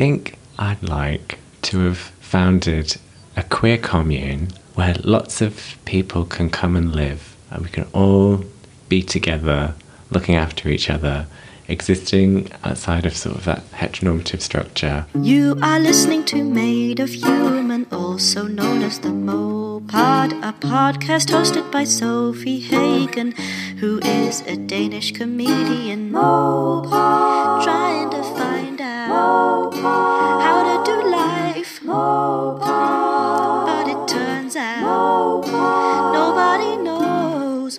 think I'd like to have founded a queer commune where lots of people can come and live and we can all be together, looking after each other, existing outside of sort of that heteronormative structure. You are listening to Made of Human, also known as the Mopod, a podcast hosted by Sofie Hagen, who is a Danish comedian. Mopod, trying to find out how to do life. But it turns out nobody knows.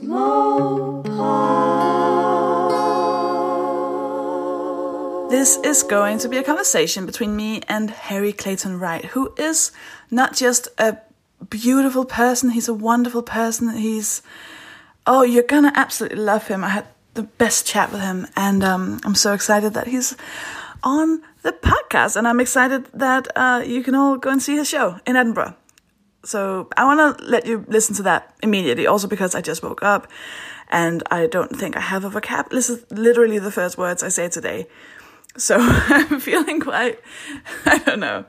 This is going to be a conversation between me and Harry Clayton Wright, who is not just a beautiful person, he's a wonderful person. He's, oh, you're gonna absolutely love him. I had the best chat with him, and um, I'm so excited that he's on the podcast, and I'm excited that uh, you can all go and see his show in Edinburgh. So I want to let you listen to that immediately, also because I just woke up and I don't think I have a vocab. This is literally the first words I say today. So I'm feeling quite, I don't know,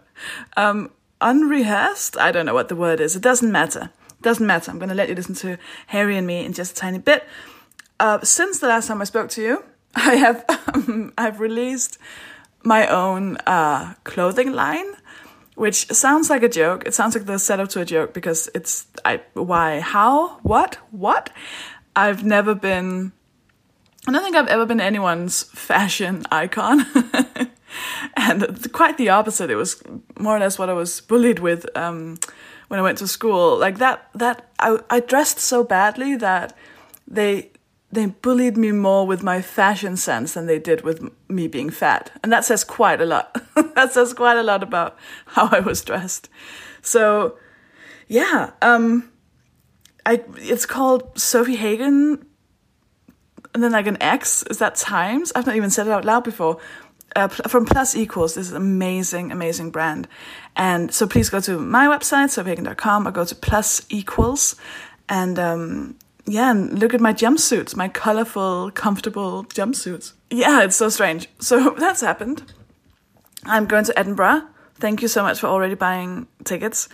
um, unrehearsed. I don't know what the word is. It doesn't matter. It doesn't matter. I'm going to let you listen to Harry and me in just a tiny bit. Uh, since the last time I spoke to you, I have um, I've released my own uh, clothing line, which sounds like a joke. It sounds like the setup to a joke because it's I why how what what I've never been. I don't think I've ever been anyone's fashion icon. and quite the opposite. It was more or less what I was bullied with um, when I went to school. Like that, that I, I dressed so badly that they they bullied me more with my fashion sense than they did with me being fat, and that says quite a lot. that says quite a lot about how I was dressed. So, yeah, um, I it's called Sofie Hagen and then like an X. Is that times? I've not even said it out loud before. Uh, from Plus Equals, this is an amazing, amazing brand. And so please go to my website, sofiehagen.com, or go to Plus Equals, and um, yeah, and look at my jumpsuits, my colorful, comfortable jumpsuits. Yeah, it's so strange. So that's happened. I'm going to Edinburgh. Thank you so much for already buying tickets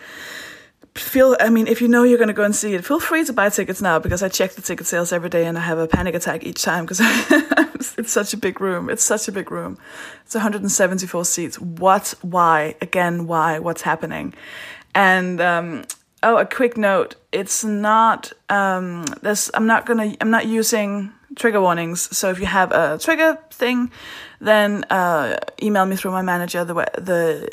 feel i mean if you know you're going to go and see it feel free to buy tickets now because i check the ticket sales every day and i have a panic attack each time because it's such a big room it's such a big room it's 174 seats what why again why what's happening and um, oh a quick note. It's not um, this i'm not gonna i'm not using trigger warnings. So if you have a trigger thing then uh, email me through my manager. The the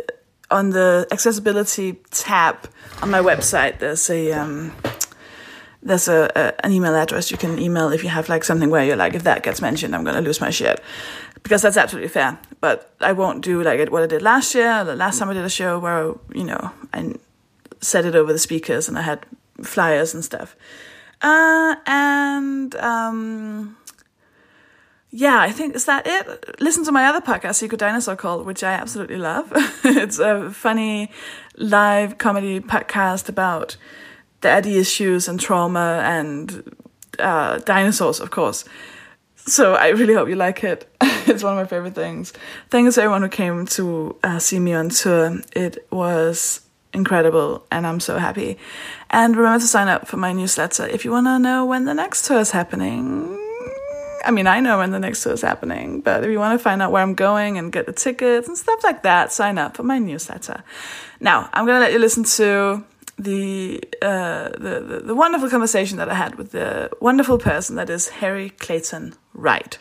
on the accessibility tab on my website, there's a um, there's a, a, an email address you can email if you have like something where you're like, if that gets mentioned, I'm gonna lose my shit, because that's absolutely fair. But I won't do like what I did last year, the last time I did a show where you know I set it over the speakers and I had flyers and stuff, uh, and um, yeah, I think is that it. Listen to my other podcast, Secret Dinosaur Cult, which I absolutely love. it's a funny live comedy podcast about daddy issues and trauma and uh, dinosaurs, of course. So I really hope you like it. it's one of my favorite things. Thanks to everyone who came to uh, see me on tour. It was incredible and I'm so happy. And remember to sign up for my newsletter if you want to know when the next tour is happening. I mean, I know when the next tour is happening, but if you want to find out where I'm going and get the tickets and stuff like that, sign up for my newsletter. Now, I'm going to let you listen to the, uh, the, the, the wonderful conversation that I had with the wonderful person that is Harry Clayton Wright.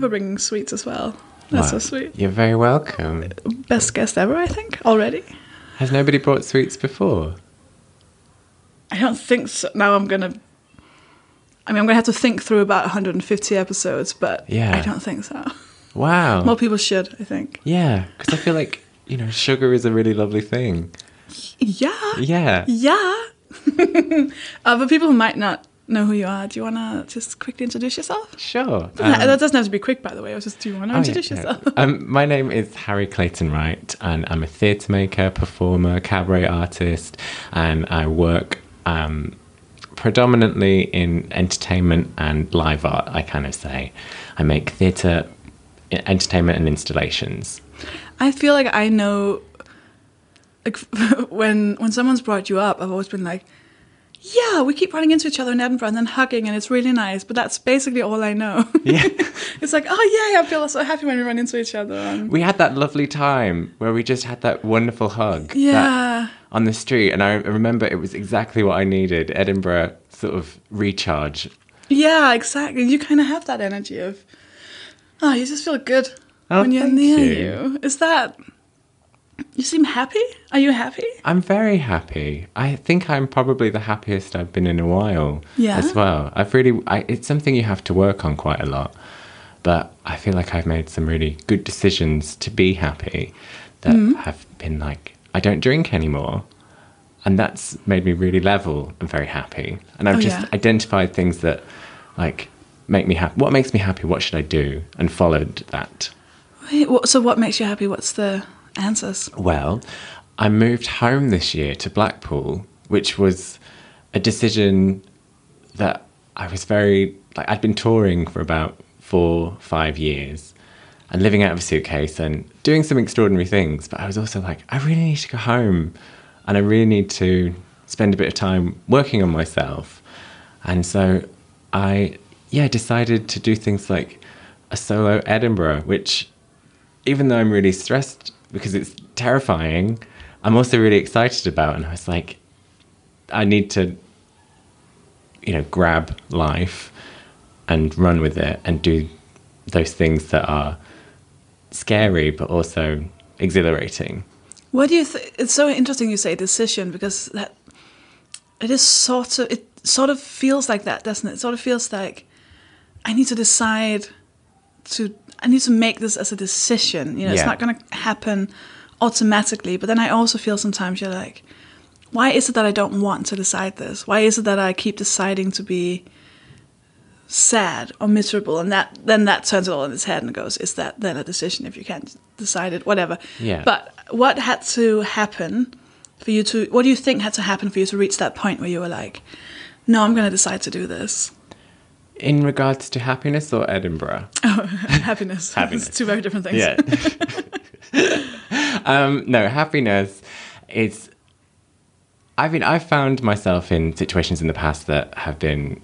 For bringing sweets as well. That's Well, so sweet. You're very welcome. Best guest ever, I think, already. Has nobody brought sweets before? I don't think so. Now I'm gonna. I mean, I'm gonna have to think through about 150 episodes, but Yeah. I don't think so. Wow. More people should, I think. yeah, because I feel like, you know, sugar is a really lovely thing. Yeah, Yeah. yeah. Other people might not know who you are, do you want to just quickly introduce yourself? Sure. that Um, doesn't have to be quick, by the way. I was just, do you want to Oh, introduce yeah. yourself? um, my name is Harry Clayton Wright, and I'm a theatre maker, performer, cabaret artist, and I work um, predominantly in entertainment and live art, I kind of say. I make theatre, entertainment, and installations. I feel like I know like when when someone's brought you up, I've always been like, yeah, we keep running into each other in Edinburgh and then hugging, and it's really nice. But that's basically all I know. Yeah. it's like, oh yeah, I feel so happy when we run into each other. And We had that lovely time where we just had that wonderful hug. yeah, on the street, and I remember it was exactly what I needed. Edinburgh sort of recharge. yeah, exactly. You kind of have that energy of, oh, you just feel good Oh, when you're near you. you. Is that? You seem happy. Are you happy? I'm very happy. I think I'm probably the happiest I've been in a while. Yeah? As well. I've really. I, it's something you have to work on quite a lot, but I feel like I've made some really good decisions to be happy. That Mm-hmm. have been like I don't drink anymore, and that's made me really level and very happy. And I've Oh, just yeah. identified things that like make me happy. What makes me happy? What should I do? And followed that. Wait, what, so what makes you happy? What's the answers? Well, I moved home this year to Blackpool, which was a decision that I was very like I'd been touring for about four, five years and living out of a suitcase and doing some extraordinary things. But I was also like, I really need to go home and I really need to spend a bit of time working on myself. And so I yeah, decided to do things like a solo Edinburgh, which even though I'm really stressed because it's terrifying, I'm also really excited about. And I was like, I need to, you know, grab life and run with it and do those things that are scary but also exhilarating. What do you think? It's so interesting you say decision because that it is sort of it sort of feels like that, doesn't it? It sort of feels like I need to decide to I need to make this as a decision. You know, it's not going to happen automatically. But then I also feel sometimes you're like, why is it that I don't want to decide this? Why is it that I keep deciding to be sad or miserable and that then that turns it all on its head and goes is that then a decision if you can't decide it whatever Yeah. but what had to happen for you to what do you think had to happen for you to reach that point where you were like no i'm going to decide to do this In regards to happiness or Edinburgh? happiness Happiness. it's two very different things Yeah. um, no, happiness is. I mean, I've found myself in situations in the past that have been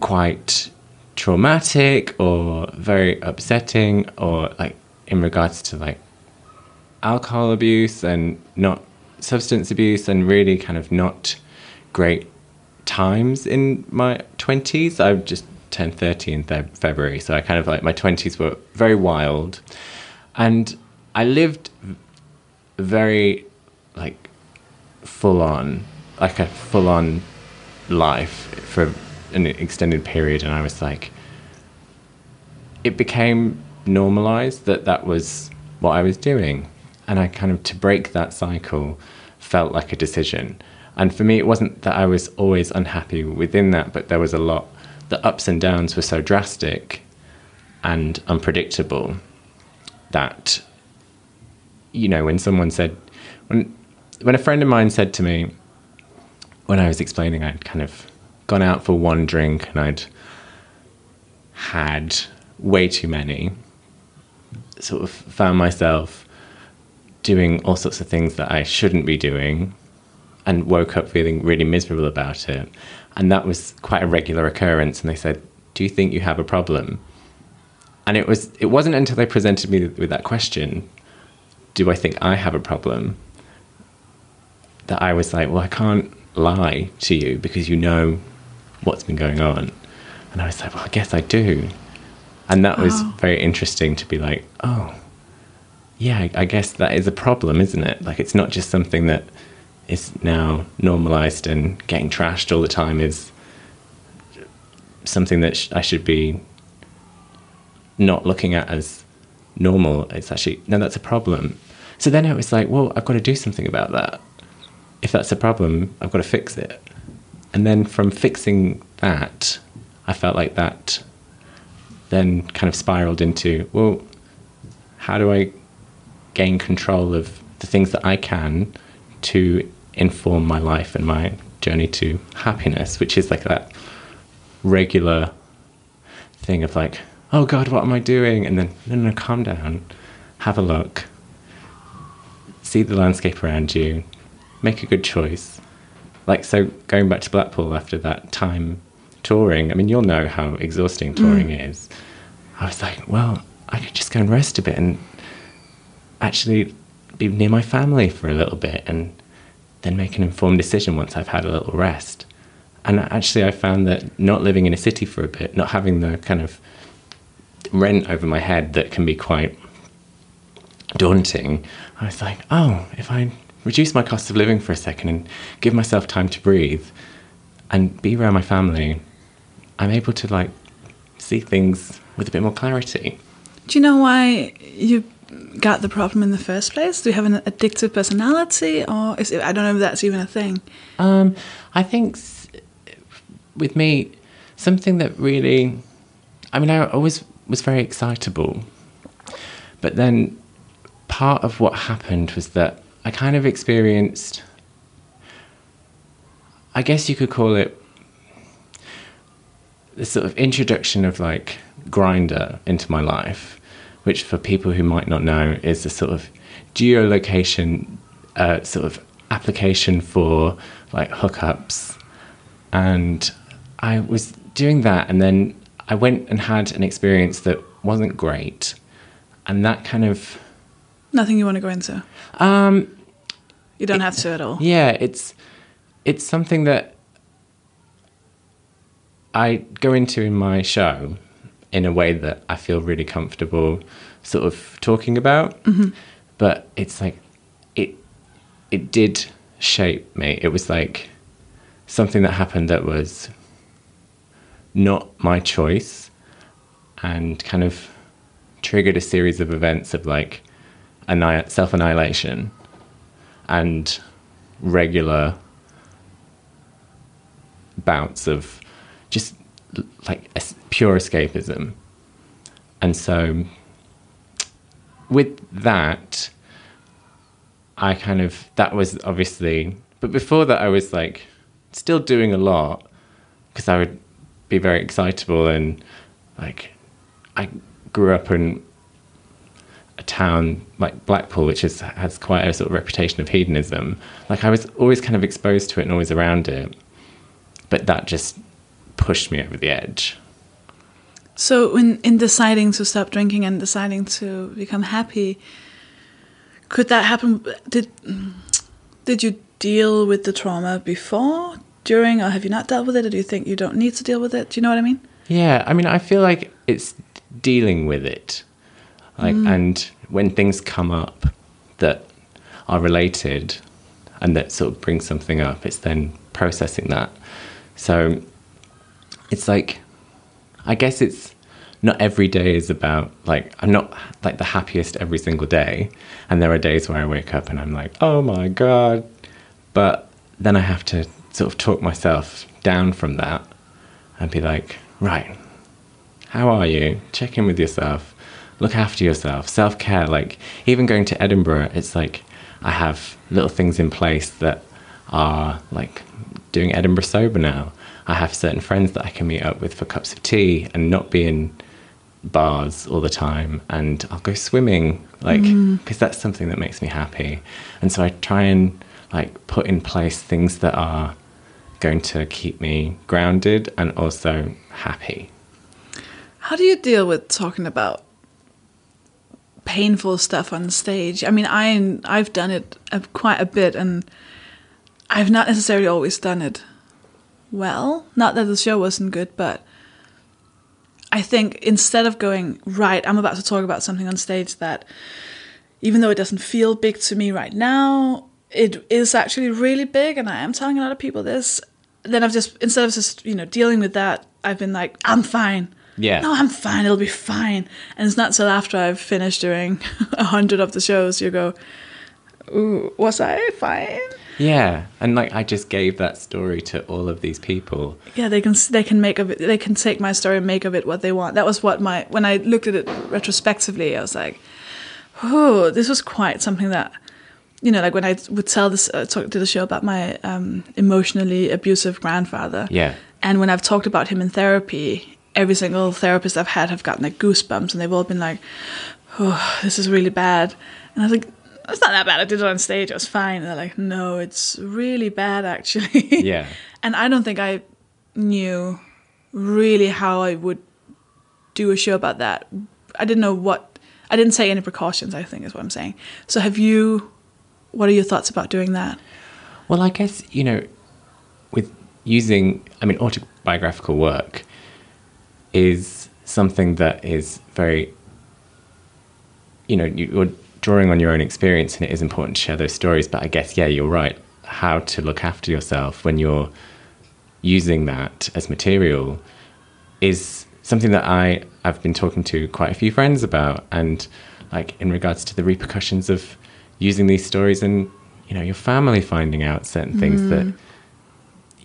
quite traumatic or very upsetting, or like in regards to like alcohol abuse and not substance abuse, and really kind of not great times in my 20s. I've just turned 30 in Feb- February, so I kind of like my 20s were very wild. And I lived very like full on, like a full on life for an extended period. And I was like, it became normalized that that was what I was doing. And I kind of, to break that cycle, felt like a decision. And for me, it wasn't that I was always unhappy within that, but there was a lot, the ups and downs were so drastic and unpredictable that, you know, when someone said, when, when a friend of mine said to me, when I was explaining, I'd kind of gone out for one drink and I'd had way too many, sort of found myself doing all sorts of things that I shouldn't be doing and woke up feeling really miserable about it. And that was quite a regular occurrence. And they said, Do you think you have a problem? And it was it wasn't until they presented me with that question, do I think I have a problem? That I was like, Well, I can't lie to you because you know what's been going on. And I was like, Well, I guess I do. And that was oh. very interesting to be like, Oh, yeah, I- I guess that is a problem, isn't it? Like, it's not just something that is now normalized and getting trashed all the time is something that sh- I should be not looking at as normal. It's actually, no, that's a problem. So then it was like, well, I've got to do something about that. If that's a problem, I've got to fix it. And then from fixing that, I felt like that then kind of spiraled into, well, how do I gain control of the things that I can to inform my life and my journey to happiness, which is like that regular thing of like, oh God, what am I doing? And then, no, no, calm down, have a look, see the landscape around you, make a good choice. Like, so going back to Blackpool after that time touring, I mean, you'll know how exhausting mm. touring is. I was like, well, I could just go and rest a bit and actually be near my family for a little bit and then make an informed decision once I've had a little rest. And actually, I found that not living in a city for a bit, not having the kind of rent over my head that can be quite daunting, I was like, oh, if I reduce my cost of living for a second and give myself time to breathe and be around my family, I'm able to like see things with a bit more clarity. Do you know why you got the problem in the first place? Do you have an addictive personality, or is it, I don't know if that's even a thing? Um, I think with me, something that really, I mean, I always was very excitable, but then part of what happened was that I kind of experienced, I guess you could call it the sort of introduction of like Grindr into my life which for people who might not know is a sort of geolocation uh, sort of application for like hookups and i was doing that and then i went and had an experience that wasn't great and that kind of Nothing you want to go into. um, You don't have to at all. yeah it's it's something that i go into in my show in a way that i feel really comfortable sort of talking about. Mm-hmm. But it's like it it did shape me. It was like something that happened that was not my choice and kind of triggered a series of events of like anni- self-annihilation and regular bouts of just like es- pure escapism. And so, with that, I kind of, that was obviously, but before that, I was like still doing a lot because I would be very excitable and like, I grew up in a town like Blackpool, which is, has quite a sort of reputation of hedonism, like I was always kind of exposed to it and always around it. But that just pushed me over the edge. So, when in deciding to stop drinking and deciding to become happy, could that happen? Did did you deal with the trauma before, during, or have you not dealt with it? Or do you think you don't need to deal with it? Do you know what I mean? Yeah, I mean, I feel like it's dealing with it. Like, mm. and when things come up that are related and that sort of bring something up, it's then processing that. So it's like, I guess it's not every day is about like, I'm not like the happiest every single day. And there are days where I wake up and I'm like, oh my God. But then I have to sort of talk myself down from that and be like, right, how are you? Check in with yourself. Look after yourself. Self care. Like, even going to Edinburgh, it's like I have little things in place that are like doing Edinburgh sober now. I have certain friends that I can meet up with for cups of tea and not be in bars all the time. And I'll go swimming, like, mm. because that's something that makes me happy. And so I try and like put in place things that are going to keep me grounded and also happy. How do you deal with talking about painful stuff on stage? I mean, I I've done it quite a bit, and I've not necessarily always done it well. Not that the show wasn't good, but I think instead of going right, I'm about to talk about something on stage that, even though it doesn't feel big to me right now, it is actually really big, and I am telling a lot of people this. Then I've just instead of just you know dealing with that, I've been like, I'm fine. Yeah. No, I'm fine. It'll be fine. And it's not till after I've finished doing a hundred of the shows you go, Ooh, was I fine? Yeah, and like I just gave that story to all of these people. Yeah, they can they can make of it. They can take my story and make of it what they want. That was what my when I looked at it retrospectively, I was like, oh, this was quite something that you know, like when I would tell this, uh, talk to the show about my um, emotionally abusive grandfather. Yeah. And when I've talked about him in therapy, every single therapist I've had have gotten like goosebumps, and they've all been like, "Oh, this is really bad." And I was like, "It's not that bad. I did it on stage. It was fine." And they're like, "No, it's really bad, actually." Yeah. and I don't think I knew really how I would do a show about that. I didn't know what. I didn't take any precautions. I think is what I'm saying. So, have you? What are your thoughts about doing that? Well, I guess, you know, with using, I mean, autobiographical work is something that is very, you know, you're drawing on your own experience and it is important to share those stories. But I guess, yeah, you're right. How to look after yourself when you're using that as material is something that I, I've been talking to quite a few friends about. And like in regards to the repercussions of using these stories and, you know, your family finding out certain things mm. that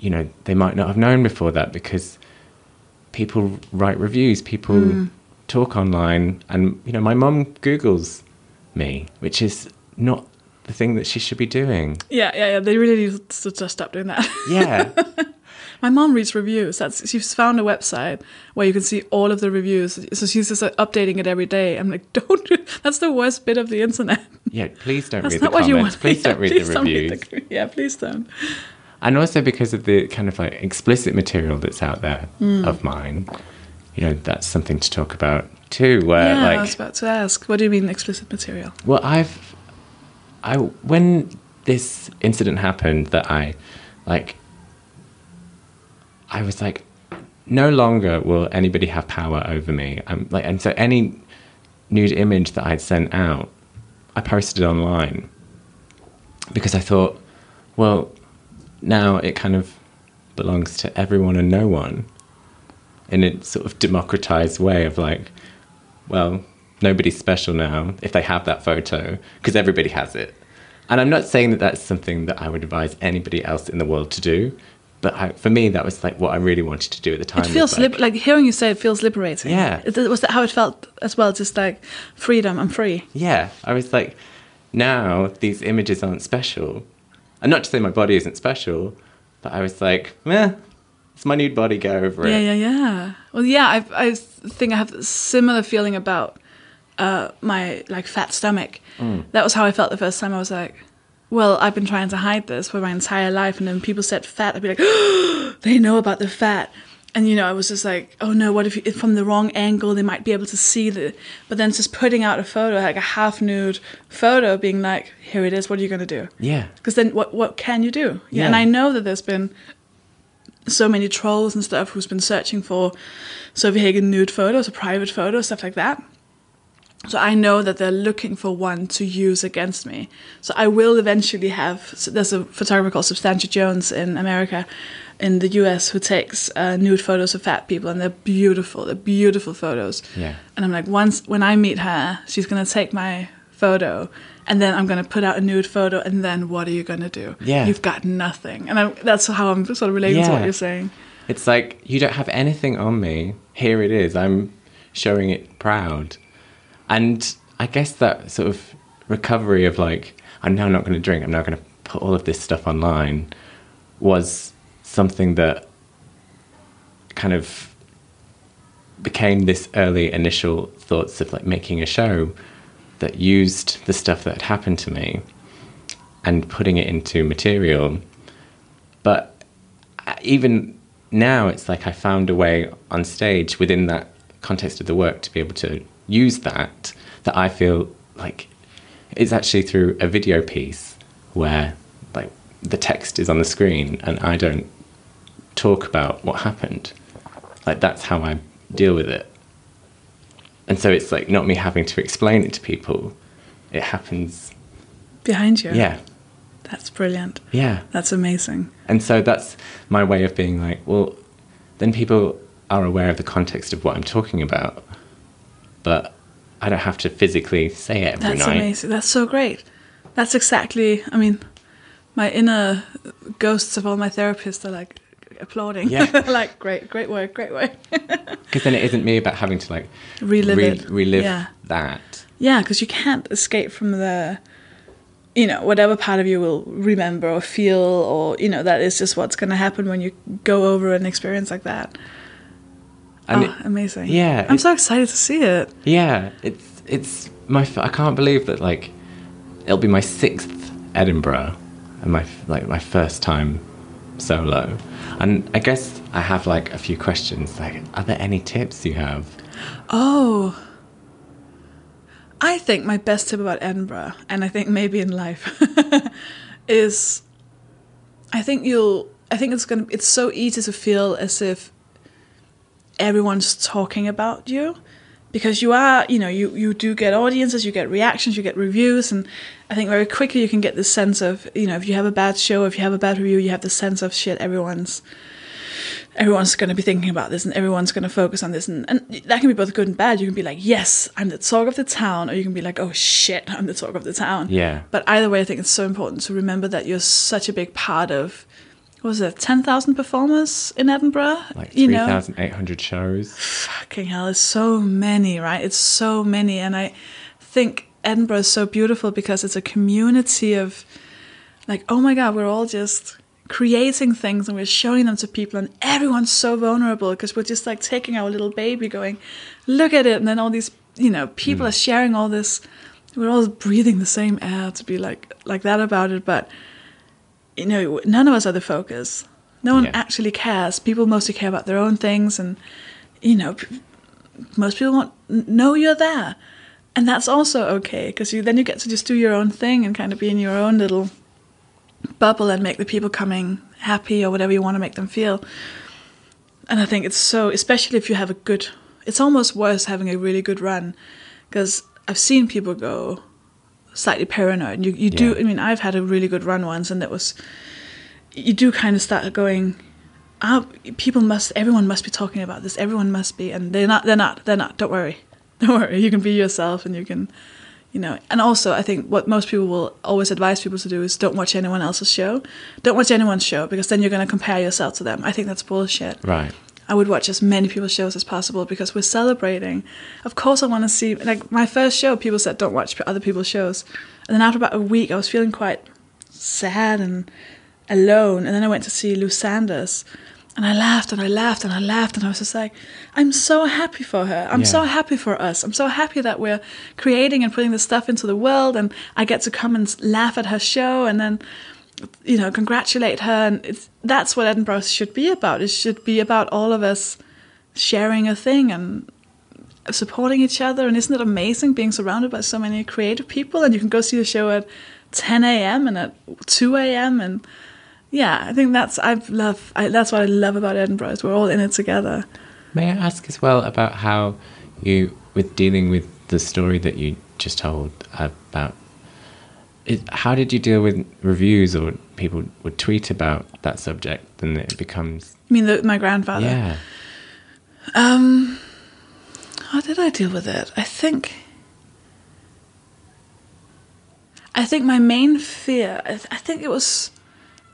you know they might not have known before that because people write reviews people mm. talk online and you know my mum googles me which is not the thing that she should be doing Yeah, yeah, yeah. They really need to stop doing that. yeah My mom reads reviews. That's she's found a website where you can see all of the reviews. So she's just uh, updating it every day. I'm like, don't. do- That's the worst bit of the internet. yeah please don't That's read the not what you want. please Yeah, don't read please the don't reviews the- yeah, please don't. and also because of the kind of like explicit material that's out there Hmm. of mine you know that's something to talk about too where yeah, I was about to ask. What do you mean explicit material? Well, I've, I when this incident happened, that I, like, I was like, no longer will anybody have power over me. I'm like, and so any nude image that I'd sent out, I posted it online because I thought, well, now it kind of belongs to everyone and no one in a sort of democratized way of like, well, nobody's special now if they have that photo because everybody has it. And I'm not saying that that's something that I would advise anybody else in the world to do, but I, for me, that was like what I really wanted to do at the time. It feels like, lib- like hearing you say it feels liberating. Yeah. That- was that how it felt as well? Just like freedom. I'm free. yeah, I was like, now these images aren't special. And not to say my body isn't special, but I was like, meh, it's my nude body, go over it. Yeah, yeah, yeah. Well, yeah, I, I think I have a similar feeling about uh, my like fat stomach. That was how I felt the first time. I was like, well, I've been trying to hide this for my entire life, and then people said fat, I'd be like, they know about the fat. And you know, I was just like, oh no, what if, you, if from the wrong angle they might be able to see the. But then just putting out a photo, like a half nude photo, being like, here it is. What are you gonna do? Yeah. Because then what what can you do? Yeah. And I know that there's been so many trolls and stuff who's been searching for Sofie Hagen nude photos or private photos, stuff like that. So I know that they're looking for one to use against me. So I will eventually have. So there's a photographer called Substantia Jones in America, in the U.S. who takes uh, nude photos of fat people, and they're beautiful. They're beautiful photos. Yeah. And I'm like, once when I meet her, she's gonna take my photo, and then I'm gonna put out a nude photo, and then what are you gonna do? Yeah. You've got nothing, and I, that's how I'm sort of relating to what you're saying. It's like you don't have anything on me. Here it is. I'm showing it proud. And I guess that sort of recovery of like, I'm now not going to drink, I'm now going to put all of this stuff online was something that kind of became this early initial thoughts of like making a show that used the stuff that had happened to me and putting it into material. But uh, even now, it's like I found a way on stage within that context of the work to be able to use that. That I feel like it's actually through a video piece where like the text is on the screen and I don't talk about what happened. Like that's how I deal with it. And so it's like not me having to explain it to people. It happens. Behind you. Yeah. That's brilliant. Yeah. That's amazing. And so that's my way of being like, well, then people are aware of the context of what I'm talking about, but I don't have to physically say it every night. That's night. amazing. That's so great. That's exactly. I mean, my inner ghosts of all my therapists are like applauding. Yeah. like great, great work, great work. Because then it isn't me about having to like Relive re- relive Yeah. that. yeah, because you can't escape from the you know, whatever part of you will remember or feel, or, you know, that is just what's going to happen when you go over an experience like that. And oh, it- amazing. yeah, I'm so excited to see it. Yeah, it's it's my. I can't believe that like it'll be my sixth Edinburgh and my like my first time solo. And I guess I have like a few questions. Like, are there any tips you have? Oh. I think my best tip about Edinburgh, and I think maybe in life, is I think you'll I think it's gonna it's so easy to feel as if everyone's talking about you because you are you know you you do get audiences you get reactions you get reviews and i think very quickly you can get this sense of you know if you have a bad show if you have a bad review you have the sense of shit everyone's everyone's going to be thinking about this and everyone's going to focus on this. And, and that can be both good and bad. You can be like yes i'm the talk of the town or you can be like oh shit i'm the talk of the town. Yeah. but either way i think it's so important to remember that you're such a big part of was it 10,000 performers in edinburgh Like you know thousand eight hundred shows. fucking hell, it's so many, right? It's so many. And I think Edinburgh is so beautiful because it's a community of like, oh my God, we're all just creating things and we're showing them to people and everyone's so vulnerable because we're just like taking our little baby going, look at it. And then all these, you know, people hmm. are sharing all this. We're all breathing the same air to be like, like that about it. But, you know, none of us are the focus. No one Yeah. actually cares. People mostly care about their own things and, you know, p- most people won't know you're there and that's also okay because you then you get to just do your own thing and kind of be in your own little bubble and make the people coming happy or whatever you want to make them feel and i think it's so especially if you have a good it's almost worse having a really good run because i've seen people go slightly paranoid. You, you do i mean i've had a really good run once and that was you do kind of start going ah, people must everyone must be talking about this. Everyone must be and they're not they're not they're not don't worry. Don't worry. You can be yourself and you can you know. And also i think what most people will always advise people to do is don't watch anyone else's show. Don't watch anyone's show because then you're going to compare yourself to them. I think that's bullshit. Right. I would watch as many people's shows as possible because we're celebrating. Of course, I want to see. Like my first show, people said don't watch other people's shows, and then after about a week, I was feeling quite sad and alone. And then I went to see Lou Sanders, and I laughed and I laughed and I laughed, and I was just like, I'm so happy for her. I'm so happy for us. I'm so happy that we're creating and putting this stuff into the world, and I get to come and laugh at her show, and then you know, congratulate her. And that's what Edinburgh should be about. It should be about all of us sharing a thing and supporting each other. And isn't it amazing being surrounded by so many creative people? And you can go see the show at 10 a.m. and at 2 a.m. And yeah, I think that's I love. I, that's what I love about Edinburgh. Is we're all in it together. May I ask as well about how you, with dealing with the story that you just told about, it, how did you deal with reviews or people would tweet about that subject and it becomes I mean, the, my grandfather. yeah Um, how did I deal with it? I think. I think my main fear. I, th- I think it was.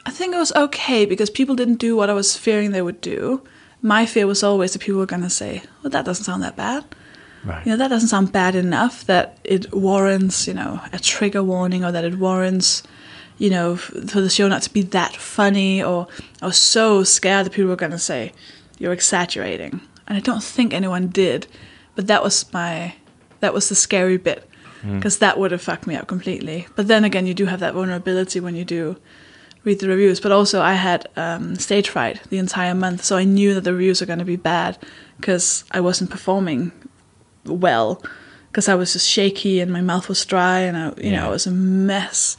I think it was okay because people didn't do what I was fearing they would do. My fear was always that people were going to say, "Well, that doesn't sound that bad." Right You know, that doesn't sound bad enough that it warrants, you know, a trigger warning or that it warrants, you know, for the show not to be that funny. Or was so scared that people were going to say, "You're exaggerating," and I don't think anyone did. But that was my, that was the scary bit, because that would have fucked me up completely. But then again, you do have that vulnerability when you do read the reviews. But also, I had um, stage fright the entire month, so I knew that the reviews were going to be bad because I wasn't performing well because I was just shaky and my mouth was dry and I, you know, Yeah. it was a mess.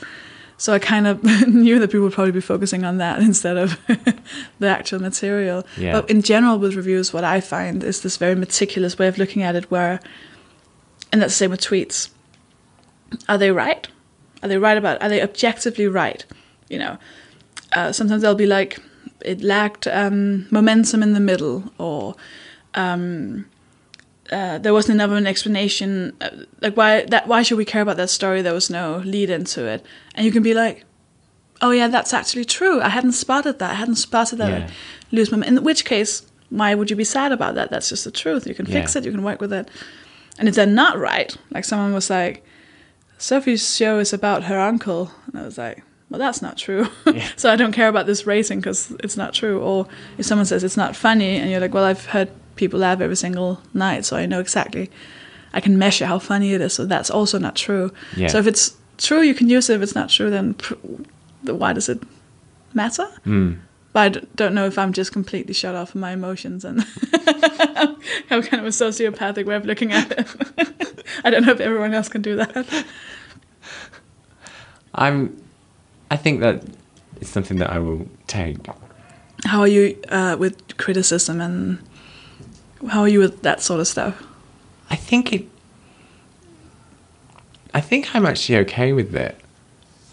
So I kind of knew that people would probably be focusing on that instead of the actual material. Yeah. But in general, with reviews, what I find is this very meticulous way of looking at it, where, and that's the same with tweets. Are they right? Are they right about? Are they objectively right? You know, uh, sometimes they'll be like, it lacked um, momentum in the middle, or um, uh, there wasn't enough of an explanation. Uh, like why that? Why should we care about that story? There was no lead into it, and you can be like, "Oh yeah, that's actually true. I hadn't spotted that. I hadn't spotted that. Yeah. Lose momentum." In which case, why would you be sad about that? That's just the truth. You can fix it. You can work with it. And if they're not right, like someone was like, Sofie's show is about her uncle. And I was like, well, that's not true. Yeah. so I don't care about this rating because it's not true. Or if someone says it's not funny, and you're like, well, I've heard people laugh every single night, so I know exactly. I can measure how funny it is. So that's also not true. Yeah. So if it's true, you can use it. If it's not true, then why does it matter? Mm. But I don't know if I'm just completely shut off of my emotions and have kind of a sociopathic way of looking at it. I don't know if everyone else can do that. I'm. I think that it's something that I will take. How are you uh, with criticism and how are you with that sort of stuff? I think it. I think I'm actually okay with it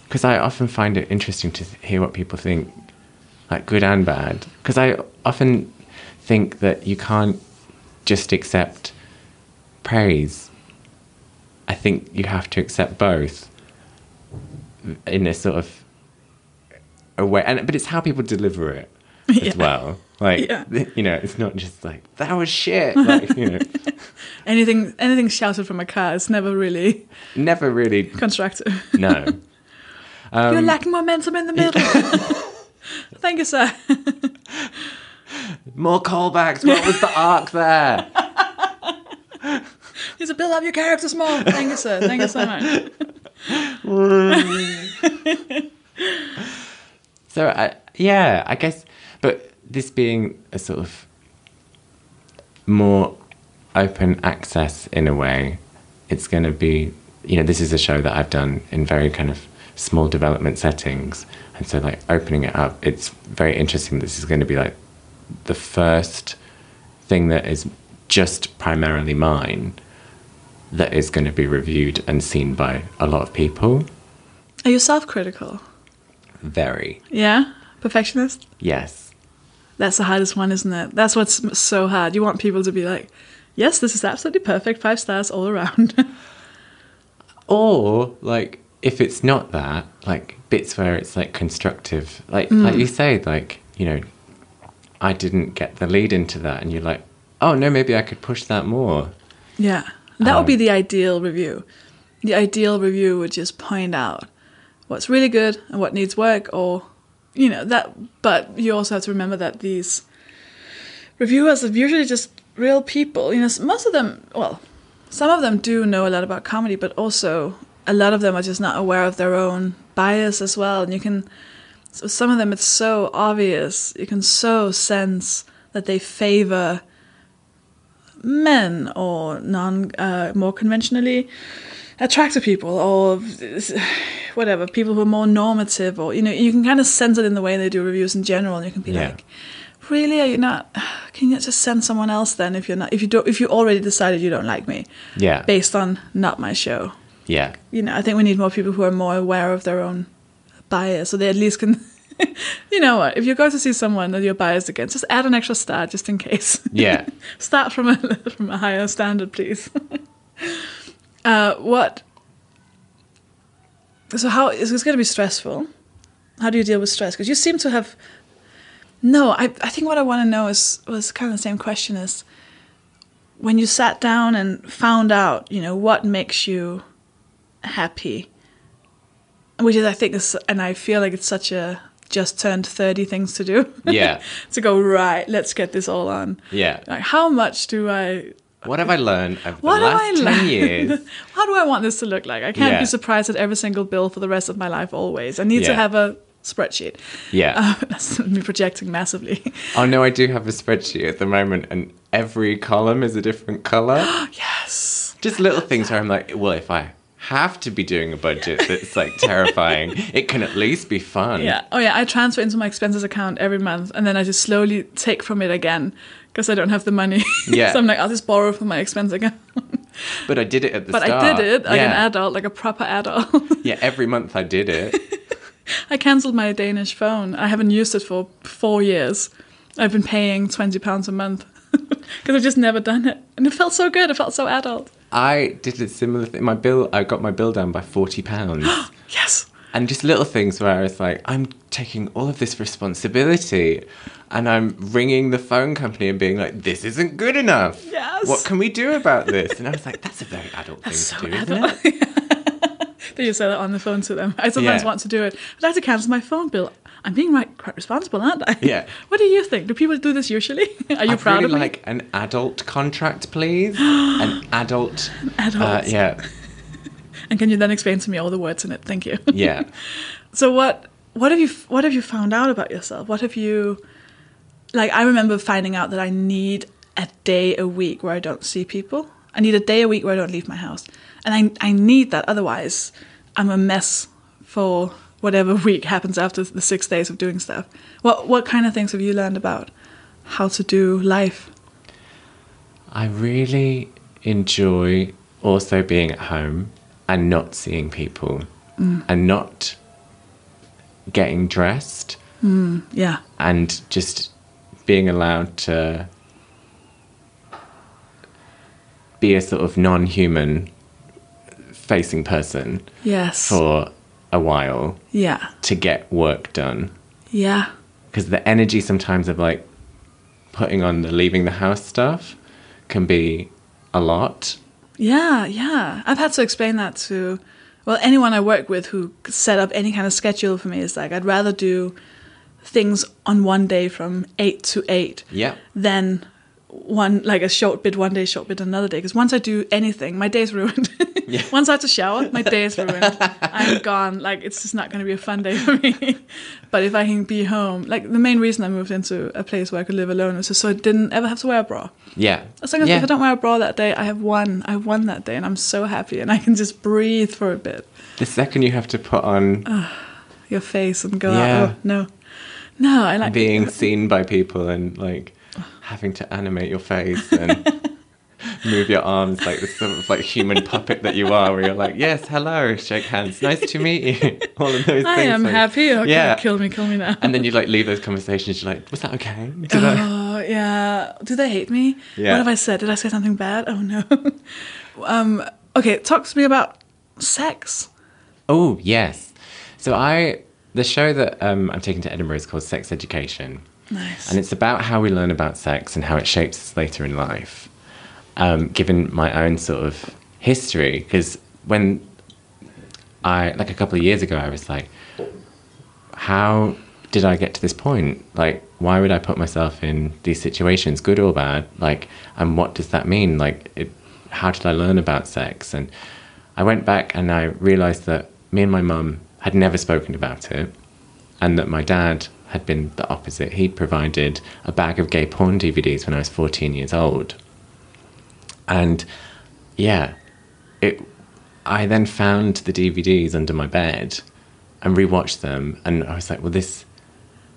because I often find it interesting to hear what people think, like good and bad. Because I often think that you can't just accept praise. I think you have to accept both in a sort of a way, and but it's how people deliver it as Yeah. well. Like Yeah. you know, it's not just like that was shit. Like you know, Anything anything shouted from a car is never really never really constructive. no. You're Um, lacking momentum in the middle. Thank you, sir. more callbacks. What was the arc there? Need to build up your characters more. Thank you, sir. Thank you so much. So I, yeah, I guess, but this being a sort of more open access in a way, it's going to be, you know, this is a show that I've done in very kind of small development settings, and so like opening it up, it's very interesting. This is going to be like the first thing that is just primarily mine that is going to be reviewed and seen by a lot of people. Are you self-critical? Very Yeah, perfectionist. yes. That's the hardest one, isn't it? That's what's so hard. You want people to be like, "Yes, this is absolutely perfect. Five stars all around." or like if it's not that like bits where it's like constructive like like you say like you know i didn't get the lead into that and you're like oh no maybe i could push that more yeah, that would be Um, the ideal review. The ideal review would just point out what's really good and what needs work, or you know that. But you also have to remember that these reviewers are usually just real people. You know, most of them, well, some of them do know a lot about comedy, but also a lot of them are just not aware of their own bias as well. And you can, so some of them, it's so obvious. You can so sense that they favor men or non, uh, more conventionally attractive people or whatever people who are more normative or you know you can kind of sense it in the way they do reviews in general and you can be Yeah. like really? Are you not can you just send someone else then if you're not if you don't if you already decided you don't like me? Yeah. Based on not my show. Yeah. You know i think we need more people who are more aware of their own bias so they at least can you know what if you're going to see someone that you're biased against just add an extra star just in case. Yeah. Start from a from a higher standard please uh what? So how is this going to be stressful. How do you deal with stress? Because you seem to have no i i think what i want to know is was kind of the same question as when you sat down and found out you know what makes you happy which is i think is and i feel like it's such a just turned 30 things to do. Yeah. to go right let's get this all on. Yeah. Like how much do i what have i learned over what the last I 10 learn? years? How do i want this to look like? I can't Yeah. be surprised at every single bill for the rest of my life always. I need to have a spreadsheet. Yeah. Uh, that's me projecting massively. Oh no i do have a spreadsheet at the moment and every column is a different color. Yes. Just little things where i'm like well if i have to be doing a budget that's like terrifying it can at least be fun yeah oh yeah i transfer into my expenses account every month and then i just slowly take from it again because i don't have the money Yeah. so i'm like i'll just borrow from my expense account but i did it at the start. but start i did it like an adult like a proper adult yeah every month i did it I cancelled my Danish phone. I haven't used it for four years. I've been paying twenty pounds a month because I've just never done it, and it felt so good. It felt so adult. I did a similar thing. My bill, I got my bill down by forty pounds, Yes. and just little things where I was like, I'm taking all of this responsibility, and I'm ringing the phone company and being like, this isn't good enough. Yes. What can we do about this? And I was like, that's a very adult thing so to do, adult. isn't it? that you say that on the phone to them. I sometimes Yeah. want to do it. I'd like to cancel my phone bill. I'm being right, quite responsible, aren't I? Yeah. What do you think? Do people do this usually? Are you I'd proud really of me? like an adult contract, please. an adult. Adult. Uh, yeah, And can you then explain to me all the words in it? Thank you. yeah. So what what have you what have you found out about yourself? What have you like I remember finding out that I need a day a week where I don't see people. I need a day a week where I don't leave my house. And I I need that otherwise I'm a mess for whatever week happens after the 6 days of doing stuff. What what kind of things have you learned about how to do life? I really enjoy also being at home and not seeing people mm. and not getting dressed mm, Yeah. and just being allowed to be a sort of non human facing person Yes. for a while yeah. to get work done. Yeah. Because the energy sometimes of like putting on the leaving the house stuff can be a lot. Yeah, yeah. I've had to explain that to well anyone I work with who set up any kind of schedule for me is like I'd rather do things on one day from eight to eight Yeah. than one like a short bit one day, short bit another day. Because once I do anything, my day's ruined. yeah. once I have to shower, my day is ruined. I'm gone. Like it's just not going to be a fun day for me. but if I can be home, like the main reason I moved into a place where I could live alone was just so I didn't ever have to wear a bra. Yeah. As long as yeah. if I don't wear a bra that day, I have won. I won that day, and I'm so happy, and I can just breathe for a bit. the second you have to put on Your face and go, Yeah. oh no, no, I like being seen by people and like having to animate your face and move your arms like this sort of like human puppet that you are where you're like yes hello shake hands nice to meet you all of those I things I am like- happy. Okay, yeah kill me, kill me now. and then you like leave those conversations you're like was that okay Did I-" oh yeah, do they hate me? Yeah. What have I said? Did I say something bad? Oh no. um. Okay, talk to me about sex. oh yes so i the show that um, i'm taking to edinburgh is called sex education Nice. And it's about how we learn about sex and how it shapes us later in life. Um, given my own sort of history, because when I, like a couple of years ago, I was like, how did I get to this point? Like, why would I put myself in these situations, good or bad? Like, and what does that mean? Like, it, how did I learn about sex? And I went back and I realized that me and my mum had never spoken about it and that my dad had been the opposite. He'd provided a bag of gay porn DVDs when I was 14 years old. And yeah, it I then found the DVDs under my bed and rewatched them and I was like, well this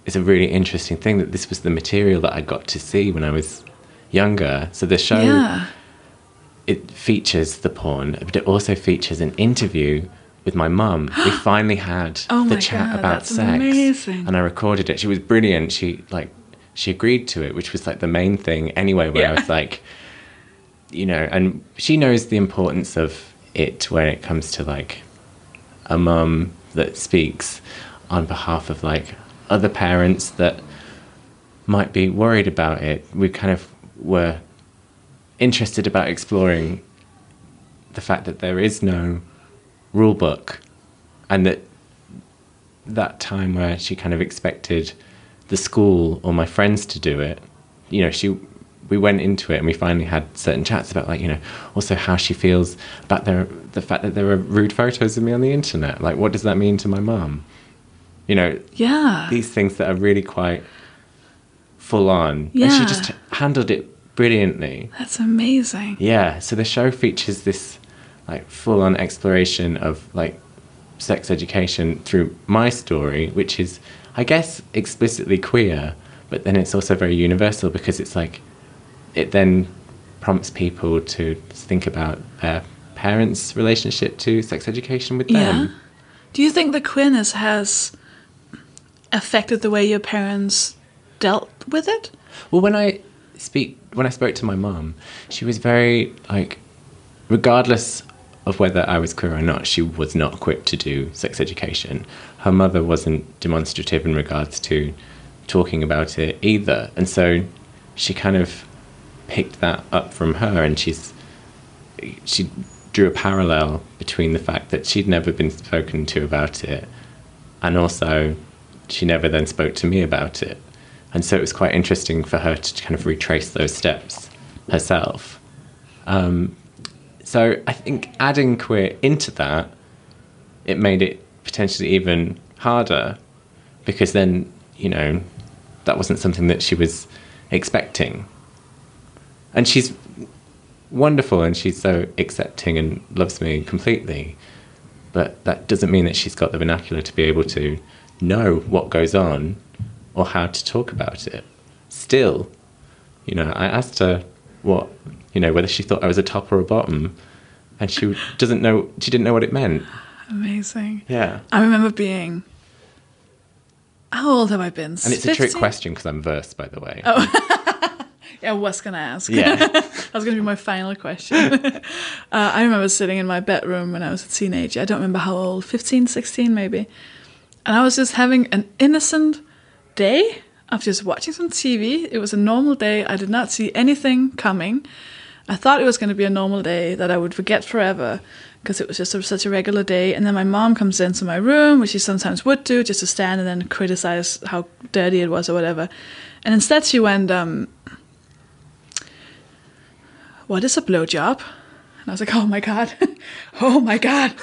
is a really interesting thing that this was the material that I got to see when I was younger. So the show yeah. it features the porn, but it also features an interview with my mum. We finally had Oh the chat God, about sex, amazing. and I recorded it. She was brilliant. She like she agreed to it, which was like the main thing anyway. Where I was like, you know, and she knows the importance of it when it comes to like a mum that speaks on behalf of like other parents that might be worried about it. We kind of were interested about exploring the fact that there is no rule book and that that time where she kind of expected the school or my friends to do it you know she we went into it and we finally had certain chats about like you know also how she feels about the the fact that there are rude photos of me on the internet like what does that mean to my mom you know Yeah. these things that are really quite full on and Yeah. she just handled it brilliantly That's amazing. yeah, so the show features this like full on exploration of like sex education through my story, which is I guess explicitly queer, but then it's also very universal because it's like it then prompts people to think about their parents' relationship to sex education with Yeah. them. Do you think the queerness has affected the way your parents dealt with it? Well, when I speak, when I spoke to my mum, she was very like, regardless of whether I was queer or not, she was not equipped to do sex education. Her mother wasn't demonstrative in regards to talking about it either, and so she kind of picked that up from her, and she's she drew a parallel between the fact that she'd never been spoken to about it and also she never then spoke to me about it. And so it was quite interesting for her to kind of retrace those steps herself. Um, so I think adding queer into that, it made it potentially even harder because then, you know, that wasn't something that she was expecting. And she's wonderful and she's so accepting and loves me completely. But that doesn't mean that she's got the vernacular to be able to know what goes on or how to talk about it. Still, you know, I asked her what, you know, whether she thought I was a top or a bottom, and she doesn't know, she didn't know what it meant. Amazing. Yeah. I remember being. How old have I been? And it's a trick question because I'm vers, by the way. Oh. Yeah, I was gonna ask. Yeah. that was gonna be my final question. uh, I remember sitting in my bedroom when I was a teenager. I don't remember how old, 15, 16 maybe. And I was just having an innocent day of just watching some TV. It was a normal day. I did not see anything coming. I thought it was going to be a normal day that I would forget forever because it was just a, such a regular day. And then my mom comes into my room, which she sometimes would do, just to stand and then criticize how dirty it was or whatever. And instead, she went, um, What is a blowjob? And I was like, Oh my God. oh my God.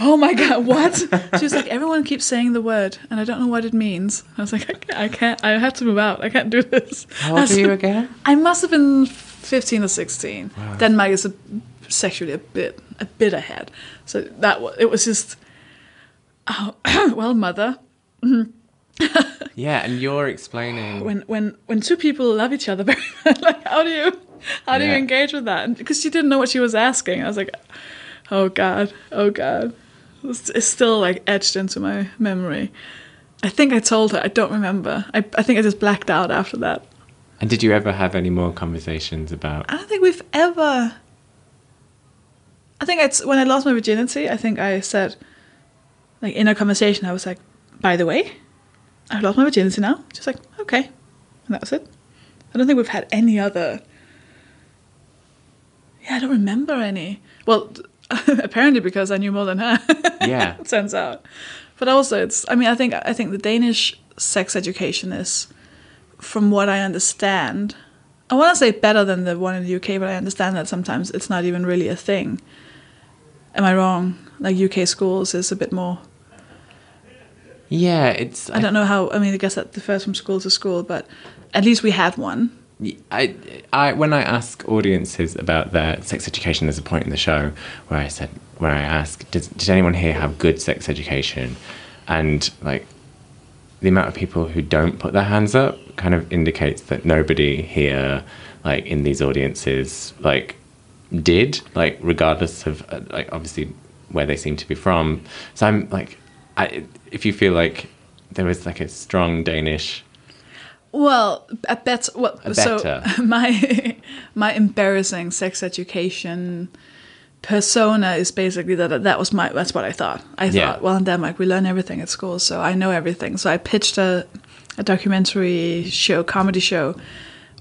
Oh my God. What? She was like, Everyone keeps saying the word, and I don't know what it means. I was like, I can't, I, can't, I have to move out. I can't do this. How old are you again? I must have been 15 or 16. Denmark is a, sexually a bit a bit ahead. So that was, it was just oh, well, mother, Yeah, and you're explaining. when when when two people love each other very much, like how do you how do you engage with that? Because she didn't know what she was asking. I was like, oh god, oh god. It's, it's still like etched into my memory. I think I told her. I don't remember. I I think I just blacked out after that. And did you ever have any more conversations about? I don't think we've ever. I think it's when I lost my virginity. I think I said, like in a conversation, I was like, "By the way, I've lost my virginity now." Just like, okay, and that was it. I don't think we've had any other. Yeah, I don't remember any. Well, apparently because I knew more than her. Yeah. turns out. But also, it's. I mean, I think I think the Danish sex education is, from what I understand, I want to say better than the one in the UK, but I understand that sometimes it's not even really a thing. Am I wrong? Like UK schools is a bit more. Yeah, it's. I don't know how. I mean, I guess that differs from school to school, but at least we had one. I, I, when I ask audiences about their sex education, there's a point in the show where I said, where I ask, did, did anyone here have good sex education? And like, the amount of people who don't put their hands up kind of indicates that nobody here, like in these audiences, like did, like regardless of uh, like obviously where they seem to be from. So I'm like, I, if you feel like there was like a strong Danish Well, a bet. Well, so my my embarrassing sex education persona is basically that that was my that's what I thought. I Yeah. thought, well, in Denmark we learn everything at school, so I know everything. So I pitched a a documentary show, comedy show,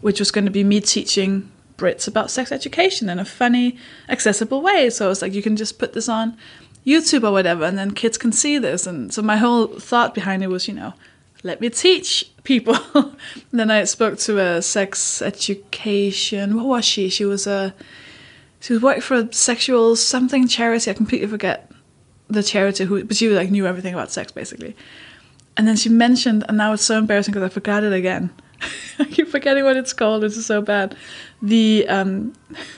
which was going to be me teaching Brits about sex education in a funny, accessible way. So I was like, you can just put this on YouTube or whatever, and then kids can see this. And so my whole thought behind it was, you know, let me teach people. then I spoke to a sex education. What was she? She was a she was working for a sexual something charity. I completely forget the charity who, but she like knew everything about sex basically. And then she mentioned, and now it's so embarrassing because I forgot it again. I keep forgetting what it's called. This is so bad. The um,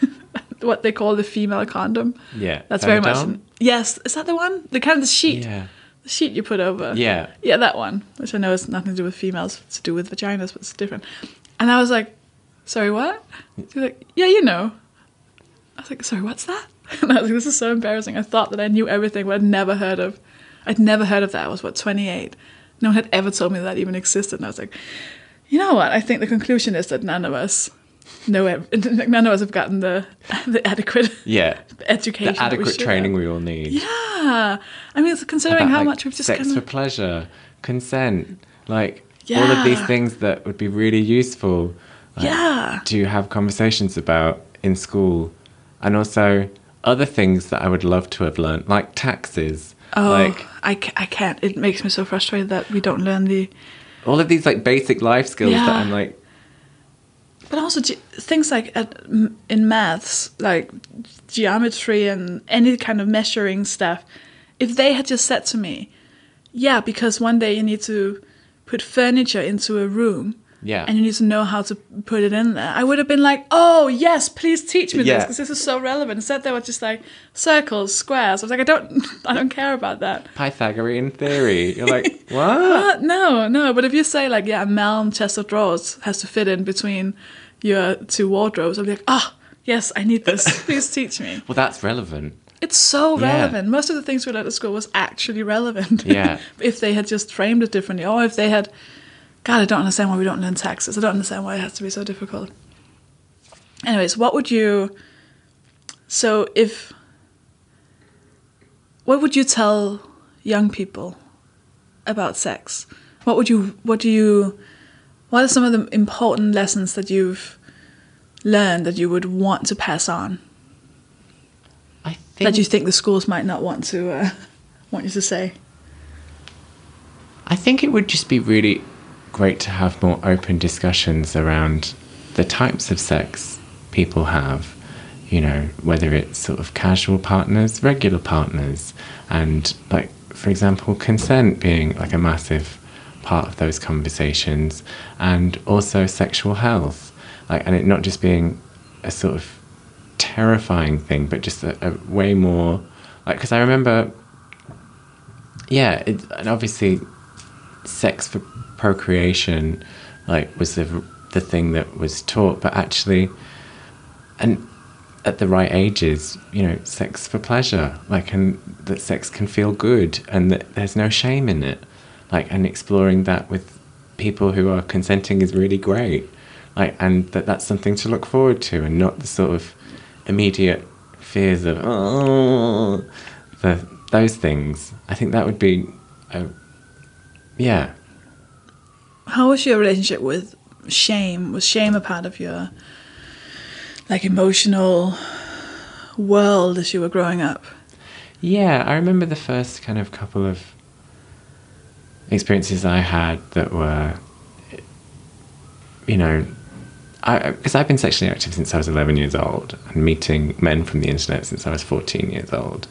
what they call the female condom. Yeah, that's very much. Yes, is that the one? The kind of the sheet, Yeah. the sheet you put over. Yeah. Yeah, that one, which I know has nothing to do with females, it's to do with vaginas, but it's different. And I was like, sorry, what? She was like, yeah, you know. I was like, sorry, what's that? And I was like, this is so embarrassing. I thought that I knew everything, but I'd never heard of, I'd never heard of that. I was, what, 28? No one had ever told me that even existed. And I was like, you know what? I think the conclusion is that none of us know, none of us have gotten the, the adequate Yeah. education. The that we adequate training have. we all need. Yeah. I mean, it's considering About, how like, much we've just sex kind for pleasure, consent, like all of these things that would be really useful. like, Yeah. To have conversations about in school, and also other things that I would love to have learned, like taxes. Oh, Like I, ca- I can't. It makes me so frustrated that we don't learn the. all of these like basic life skills that I'm like, But also ge- things like at, in maths, like geometry and any kind of measuring stuff. If they had just said to me, "Yeah, because one day you need to put furniture into a room." Yeah. And you need to know how to put it in there. I would have been like, "Oh yes, please teach me this because this is so relevant." Instead, they were just like circles, squares. I was like, "I don't, I don't care about that." Pythagorean theory. You're like, what? Uh, no, no. But if you say like, yeah, a Malm chest of drawers has to fit in between your two wardrobes, I'll be like, ah, yes, I need this. Please teach me. Well, that's relevant. It's so Yeah. relevant. Most of the things we learned at school was actually relevant. Yeah. if they had just framed it differently, or if they had, God, I don't understand why we don't learn taxes. I don't understand why it has to be so difficult. Anyways, what would you? So if. What would you tell young people about sex? What would you? What do you? What are some of the important lessons that you've learned that you would want to pass on? I think that you think the schools might not want to uh, want you to say. I think it would just be really great to have more open discussions around the types of sex people have. You know, whether it's sort of casual partners, regular partners, and like, for example, consent being like a massive part of those conversations, and also sexual health, like, and it not just being a sort of terrifying thing, but just a, a way more like, because I remember, yeah, it, and obviously sex for procreation like was the the thing that was taught but actually and at the right ages you know sex for pleasure like and that sex can feel good and that there's no shame in it. Like and exploring that with people who are consenting is really great. Like and that that's something to look forward to and not the sort of immediate fears of oh the those things. I think that would be a, yeah How was your relationship with shame? Was shame a part of your like emotional world as you were growing up? Yeah, I remember the first kind of couple of experiences I had that were, you know, I because I've been sexually active since I was 11 years old and meeting men from the internet since I was 14 years old.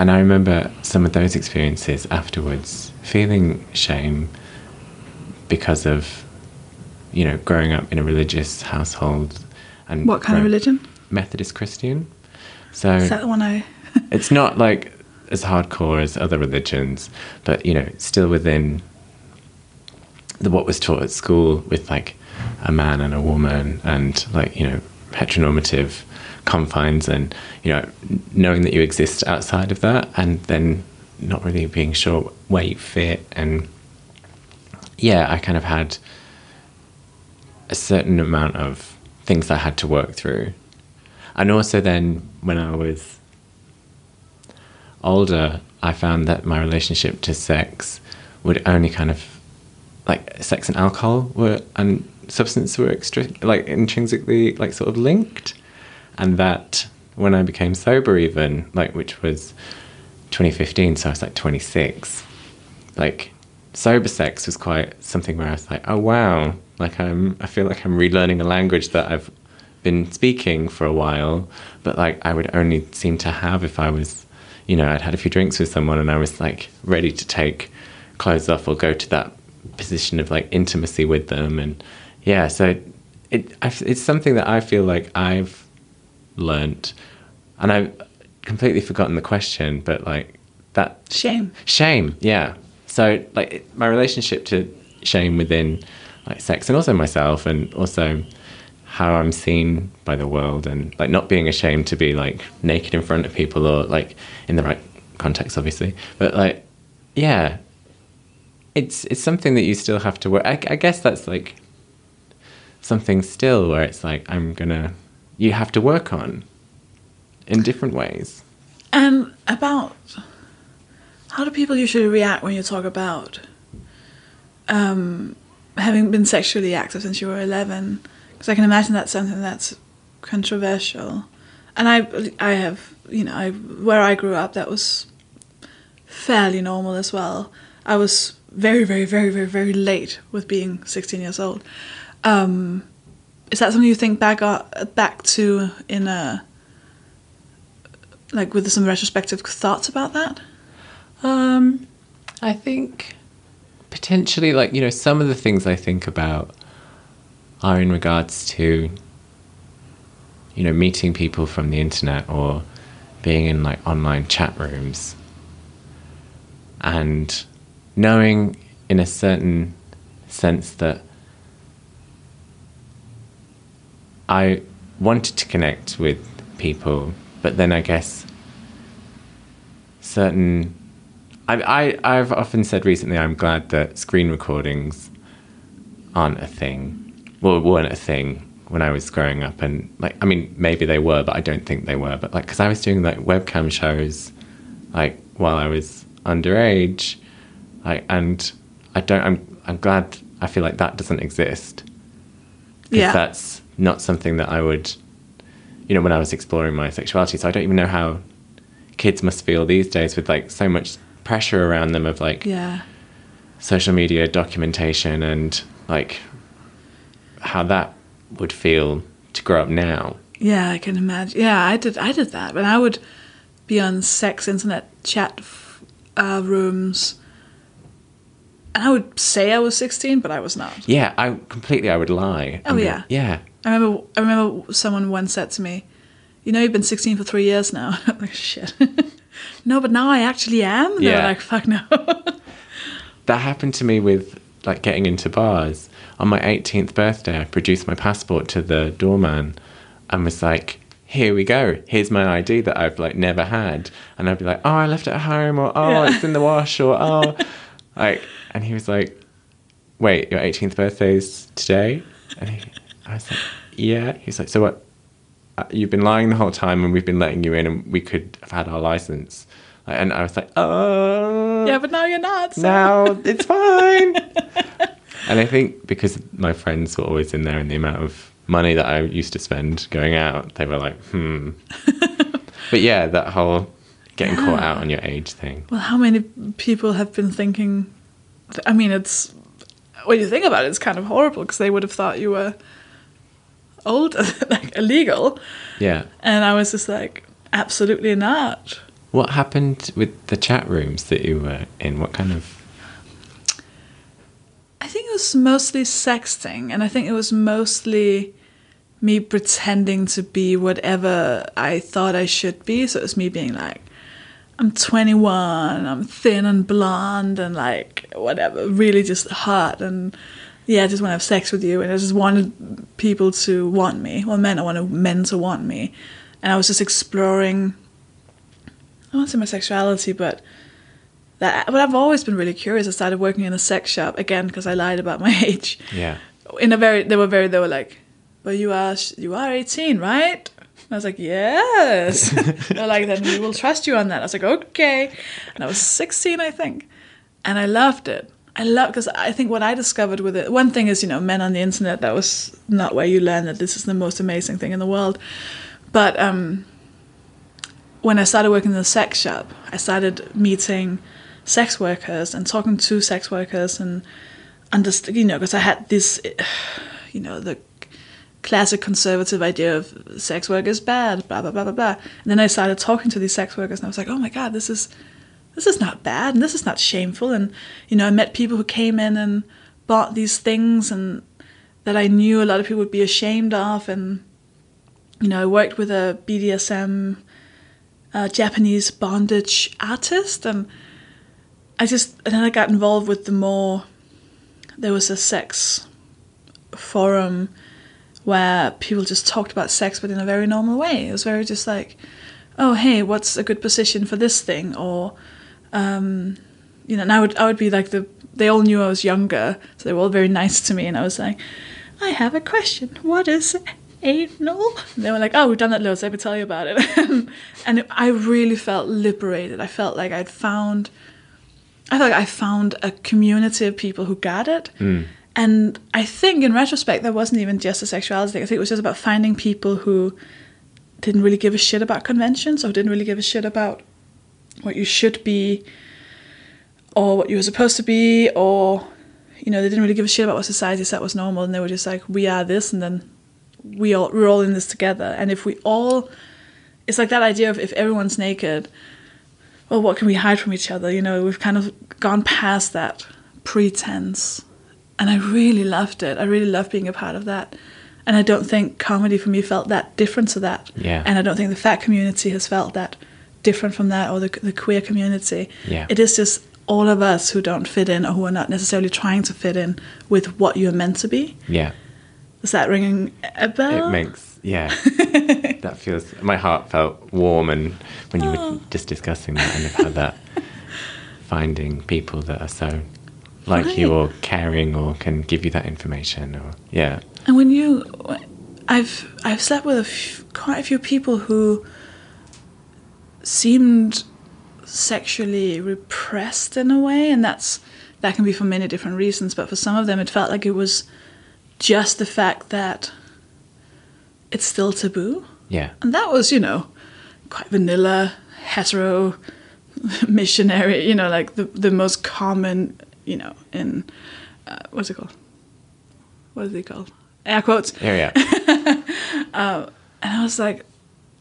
And I remember some of those experiences afterwards feeling shame because of, you know, growing up in a religious household. And What kind of religion? Methodist Christian. So Is that the one I? it's not like as hardcore as other religions, but you know, still within the what was taught at school with like a man and a woman and like you know heteronormative confines and you know knowing that you exist outside of that and then not really being sure where you fit. And yeah i kind of had a certain amount of things i had to work through. And also then when i was older, I found that my relationship to sex would only kind of like sex and alcohol were and substance were extra like intrinsically like sort of linked, and that when I became sober, even like which was 2015, so I was like 26, like sober sex was quite something where I was like, oh wow, like I'm I feel like I'm relearning a language that I've been speaking for a while, but like I would only seem to have if I was you know, I'd had a few drinks with someone and I was like ready to take clothes off or go to that position of like intimacy with them. And yeah, so it, it's something that I feel like I've learnt and I've completely forgotten the question, but like that Shame. shame, yeah. So like my relationship to shame within like sex and also myself and also how I'm seen by the world and like not being ashamed to be like naked in front of people or like in the right context obviously but like yeah it's it's something that you still have to work I, I guess that's like something still where it's like I'm gonna you have to work on in different ways And about how do people usually react when you talk about um, having been sexually active since you were 11? Because I can imagine that's something that's controversial. and I I have you know I where I grew up that was fairly normal as well. I was very very very very very late with being 16 years old. Um, is that something you think back uh, back to in a like with some retrospective thoughts about that? Um, I think potentially, like you know, some of the things I think about are in regards to you know meeting people from the internet or being in like online chat rooms and knowing in a certain sense that I wanted to connect with people, but then I guess certain. I, I, I've often said recently I'm glad that screen recordings aren't a thing. Well, weren't a thing when I was growing up. And, like, I mean, maybe they were, but I don't think they were. But, like, because I was doing, like, webcam shows, like, while I was underage. Like, and I don't, I'm, I'm glad, I feel like that doesn't exist. Yeah. that's not something that I would, you know, when I was exploring my sexuality. So I don't even know how kids must feel these days with like so much pressure around them of like Yeah. social media documentation and like how that would feel to grow up now. Yeah, I can imagine. Yeah, I did. I did that, but I would be on sex internet chat f- uh, rooms, and I would say I was sixteen, but I was not. Yeah, I completely I would lie. Oh, yeah. yeah. I remember. I remember someone once said to me, "You know, you've been sixteen for three years now." I'm like, shit. no, but now I actually am. And They were like, fuck no. That happened to me with like getting into bars. On my 18th birthday, I produced my passport to the doorman and was like, "Here we go. Here's my ID that I've like never had." And I'd be like, "Oh, I left it at home," or "Oh, Yeah. it's in the wash," or "Oh," like. And he was like, "Wait, your 18th birthday's today?" And he, I was like, "Yeah." He's like, "So what? uh, You've been lying the whole time, and we've been letting you in, and we could have had our license." And I was like, "Oh, yeah, but now you're not. So. now it's fine. and I think because my friends were always in there and the amount of money that I used to spend going out, they were like, hmm. but yeah, that whole getting caught out on your age thing. Well, how many people have been thinking? I mean, it's when you think about it, it's kind of horrible because they would have thought you were old, like illegal, Yeah. and I was just like, absolutely not. What happened with the chat rooms that you were in? What kind of. I think it was mostly sexting, and I think it was mostly me pretending to be whatever I thought I should be. So it was me being like, I'm 21, I'm thin and blonde, and like whatever, really just hot, and yeah, I just want to have sex with you, and I just wanted people to want me, well, men, I wanted men to want me, and I was just exploring. I won't say my sexuality, but that. But I've always been really curious. I started working in a sex shop again because I lied about my age. Yeah. In a very, they were very, they were like, "But you are, you are 18, right?" And I was like, "Yes." They're like, "Then we will trust you on that." I was like, "Okay." And I was 16, I think, and I loved it. I love because I think what I discovered with it. One thing is, you know, men on the internet. That was not where you learn that this is the most amazing thing in the world. But um, when I started working in the sex shop, I started meeting sex workers and talking to sex workers and understand, you know, because I had this, you know, the classic conservative idea of sex work is bad, blah blah blah blah blah. And then I started talking to these sex workers, and I was like, oh my god, this is this is not bad, and this is not shameful. And you know, I met people who came in and bought these things, and that I knew a lot of people would be ashamed of, and you know, I worked with a BDSM uh, Japanese bondage artist, and I just and then I got involved with the more. There was a sex forum where people just talked about sex, but in a very normal way. It was very just like, oh hey, what's a good position for this thing, or um, you know, and I would I would be like the they all knew I was younger, so they were all very nice to me, and I was like, I have a question. What is anal? And they were like, oh, we've done that loads. Let me tell you about it. and I really felt liberated. I felt like I'd found, I felt like I found a community of people who got it. And I think in retrospect, that wasn't even just a sexuality thing. I think it was just about finding people who didn't really give a shit about conventions or didn't really give a shit about what you should be or what you were supposed to be or you know they didn't really give a shit about what society said was normal and they were just like we are this and then we all we're all in this together. And if we all it's like that idea of if everyone's naked well what can we hide from each other? You know we've kind of gone past that pretense. And i really loved it. I really loved being a part of that. And i don't think comedy for me felt that different to that. Yeah. and i don't think the fat community has felt that different from that or the, the queer community Yeah. it is just all of us who don't fit in or who are not necessarily trying to fit in with what you're meant to be Yeah. is that ringing a bell It makes yeah. that feels my heart felt warm and when you were oh. just discussing that and how that finding people that are so like you or caring or can give you that information or yeah. And when you, I've I've slept with a f- quite a few people who seemed sexually repressed in a way, and that's that can be for many different reasons. But for some of them, it felt like it was just the fact that it's still taboo, Yeah. and that was you know quite vanilla hetero missionary, you know, like the the most common, you know, in uh, what's it called? What is it called? Air quotes. Yeah, yeah. And I was like,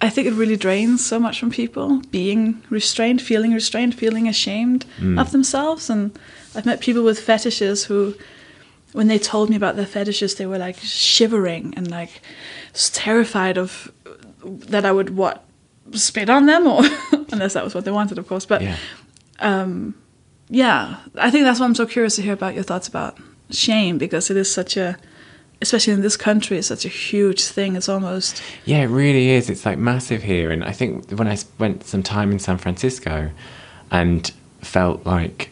I think it really drains so much from people being restrained, feeling restrained, feeling ashamed mm. of themselves. And I've met people with fetishes who, when they told me about their fetishes, they were like shivering and like terrified of uh, that I would what spit on them or unless that was what they wanted, of course. But yeah. Um, yeah, I think that's why I'm so curious to hear about your thoughts about shame because it is such a, especially in this country, it's such a huge thing. It's almost Yeah, it really is. It's like massive here. And I think when I spent some time in San Francisco and felt like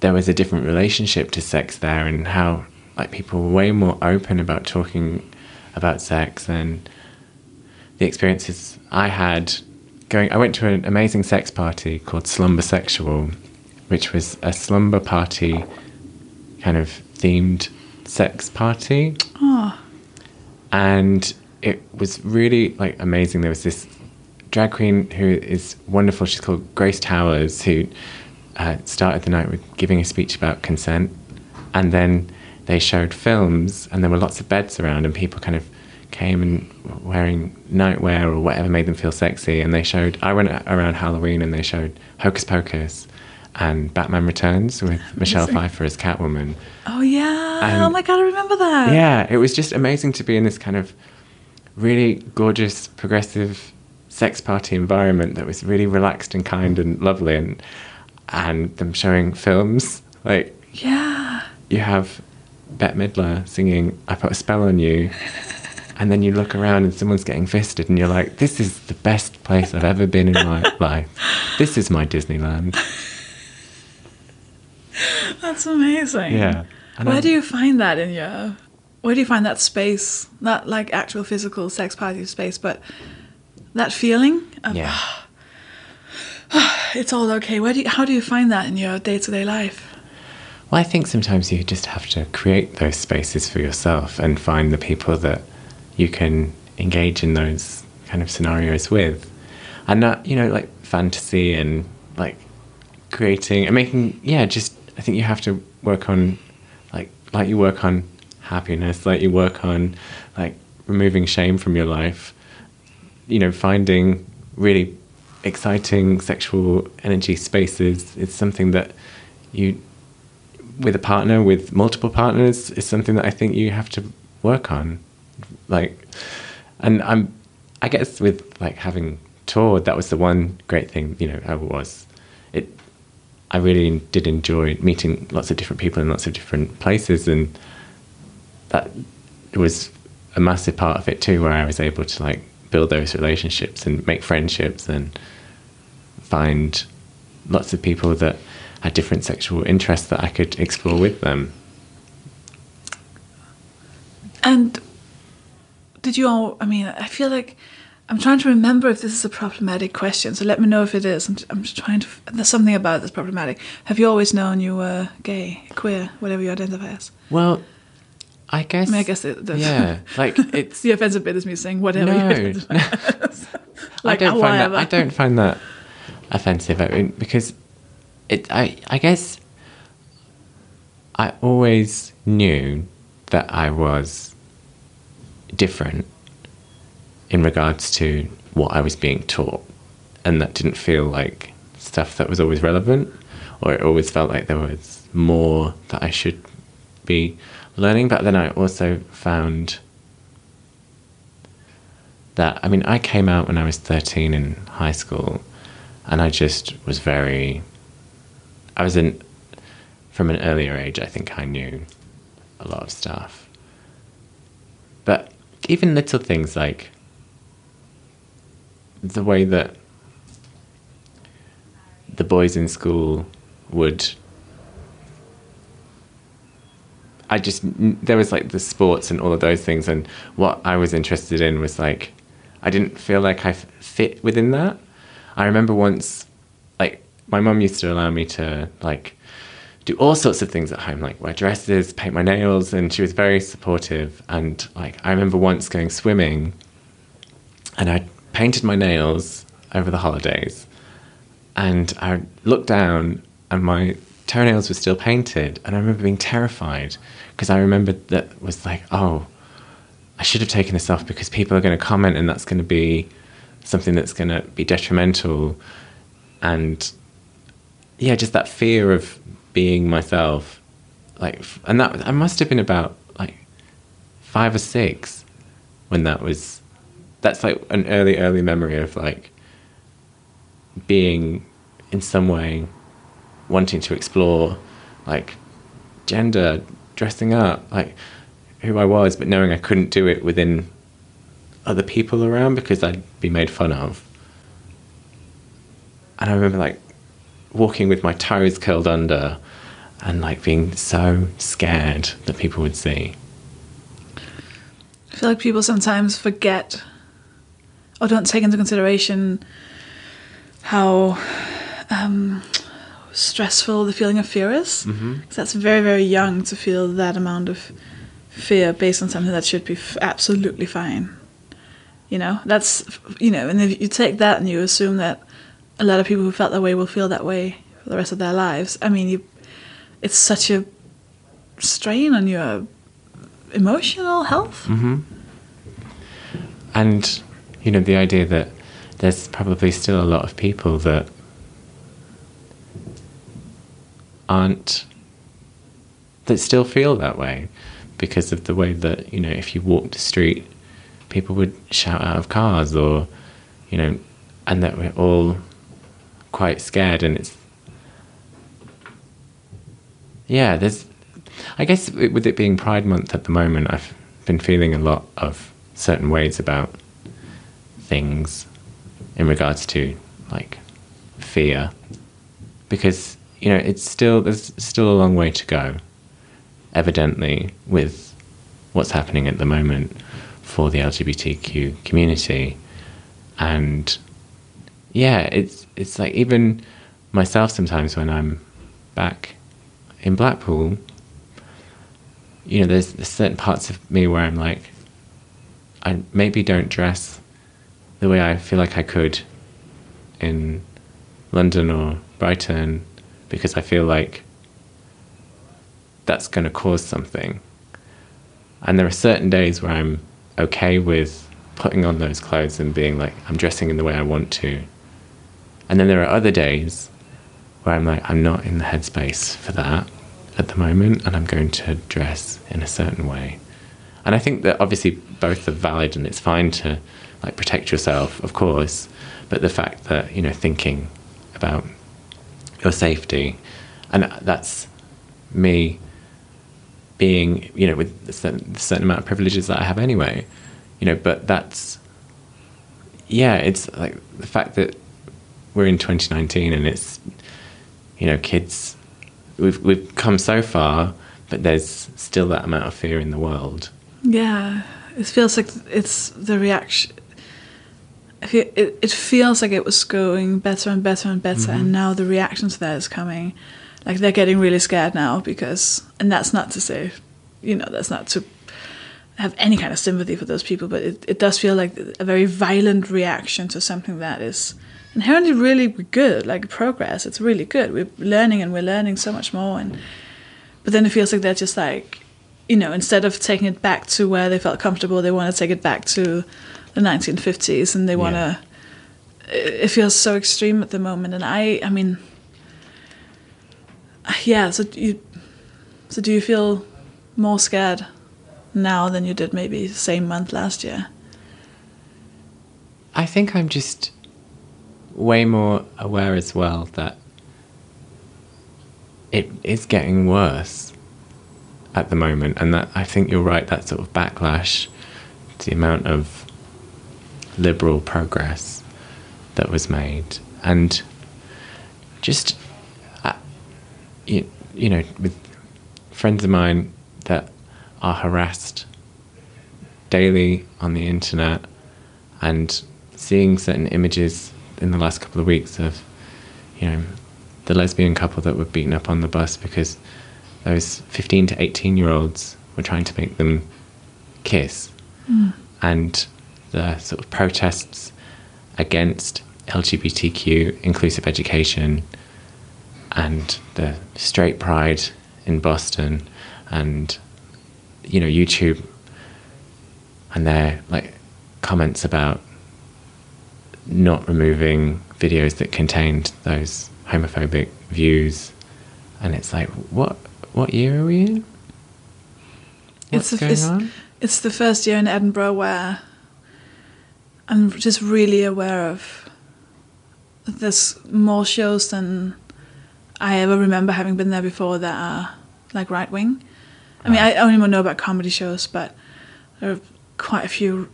there was a different relationship to sex there and how like people were way more open about talking about sex and the experiences I had going I went to an amazing sex party called Slumber Sexual, which was a slumber party kind of themed sex party oh and it was really like amazing. There was this drag queen who is wonderful. She's called Grace Towers, who uh, started the night with giving a speech about consent, and then they showed films, and there were lots of beds around, and people kind of came and wearing nightwear or whatever made them feel sexy. And they showed. I went around Halloween, and they showed Hocus Pocus. And Batman Returns with Michelle. Pfeiffer as Catwoman. Oh yeah! And- oh my god, I remember that. Yeah, it was just amazing to be in this kind of really gorgeous, progressive sex party environment that was really relaxed and kind and lovely, and and them showing films like Yeah. you have Bette Midler singing "I Put a Spell on You." And then you look around and someone's getting fisted, and you're like, "This is the best place I've ever been in my life. This is my Disneyland." That's amazing. Yeah. And Where I- do you find that in your? Where do you find that space? Not like actual physical sex party space, but that feeling of Yeah. it's all okay. Where do you, how do you find that in your day to day life? Well, I think sometimes you just have to create those spaces for yourself and find the people that you can engage in those kind of scenarios with. And that, you know, like fantasy and like creating and making, yeah, just, I think you have to work on, like, like you work on happiness, like you work on, like, removing shame from your life, you know, finding really exciting sexual energy spaces is something that you with a partner with multiple partners is something that I think you have to work on. Like and I'm I guess with like having toured that was the one great thing you know I was I really did enjoy meeting lots of different people in lots of different places and that was a massive part of it too where I was able to like build those relationships and make friendships and find lots of people that had different sexual interests that I could explore with them. And did you all? I mean, I feel like I'm trying to remember if this is a problematic question. So let me know if it is. I'm, I'm just trying to. There's something about this problematic. Have you always known you were gay, queer, whatever you identify as? Well, I guess. I mean, I guess it, the, Yeah, like it's the offensive bit is me saying whatever. no. you like I don't find that. I don't find that offensive. I mean, because it. I. I guess. I always knew that I was different in regards to what I was being taught, and that didn't feel like stuff that was always relevant, or it always felt like there was more that I should be learning. But then I also found that I mean I came out when I was 13 in high school and I just was very I was in from an earlier age I think I knew a lot of stuff but even little things like the way that the boys in school would I just there was like the sports and all of those things, and what I was interested in was like I didn't feel like I fit within that. I remember once, like my mum used to allow me to like do all sorts of things at home, like wear dresses, paint my nails, and she was very supportive. And like I remember once going swimming, and I painted my nails over the holidays, and I looked down, and my toenails were still painted, and I remember being terrified because I remembered that was like, oh, I should have taken this off because people are going to comment, and that's going to be something that's going to be detrimental, and yeah, just that fear of being myself, like, and that I must have been about like five or six when that was. That's like an early, early memory of like being in some way wanting to explore like gender, dressing up, like who I was, but knowing I couldn't do it within other people around because I'd be made fun of. And I remember like walking with my toes curled under and like being so scared that people would see. I feel like people sometimes forget or don't take into consideration how um, stressful the feeling of fear is. Mm-hmm. that's very, very young to feel that amount of fear based on something that should be f- absolutely fine. You know, that's, you know, and if you take that and you assume that a lot of people who felt that way will feel that way for the rest of their lives, I mean, you, it's such a strain on your emotional health. And, you know, the idea that there's probably still a lot of people that aren't, that still feel that way because of the way that, you know, if you walk the street, people would shout out of cars or, you know, and that we're all quite scared and it's, yeah, there's, I guess it- with it being Pride Month at the moment, I've been feeling a lot of certain ways about things in regards to like fear. Because you know it's still there's still a long way to go evidently with what's happening at the moment for the LGBTQ community. And yeah it's it's like even myself sometimes when I'm back in Blackpool you know there's, there's certain parts of me where I'm like I maybe don't dress the way I feel like I could in London or Brighton because I feel like that's going to cause something. And there are certain days where I'm okay with putting on those clothes and being like, I'm dressing in the way I want to. And then there are other days where I'm like, I'm not in the headspace for that at the moment, and I'm going to dress in a certain way. And I think that obviously both are valid, and it's fine to like protect yourself, of course. But the fact that you know thinking about your safety, and that's me being you know with a certain, certain amount of privileges that I have anyway, you know. But that's yeah, it's like the fact that we're in 2019 and it's you know kids we've we've come so far, but there's still that amount of fear in the world. Yeah, it feels like it's the reaction. It, it feels like it was going better and better and better, and mm-hmm. now the reaction to that is coming. Like they're getting really scared now because, and that's not to say, you know, that's not to have any kind of sympathy for those people, but it, it does feel like a very violent reaction to something that is inherently really good, like progress. It's really good. We're learning and we're learning so much more. And but then it feels like they're just like, you know, instead of taking it back to where they felt comfortable, they want to take it back to the 1950s, and they want to. It feels so extreme at the moment, and I, I mean, yeah. So you, so do you feel more scared now than you did maybe same month last year? I think I'm just way more aware as well that it is getting worse at the moment, and that I think you're right. That sort of backlash, the amount of liberal progress that was made, and just uh, you, you know, with friends of mine that are harassed daily on the internet, and seeing certain images in the last couple of weeks of, you know, the lesbian couple that were beaten up on the bus because those 15 to 18 year olds were trying to make them kiss. Mm. And the sort of protests against LGBTQ inclusive education and the straight pride in Boston and you know YouTube and their like comments about not removing videos that contained those homophobic views. And it's like what what year are we in? What's it's, going it's, on? it's the first year in edinburgh where i'm just really aware of there's more shows than i ever remember having been there before that are like right wing i mean i only know about comedy shows but there are quite a few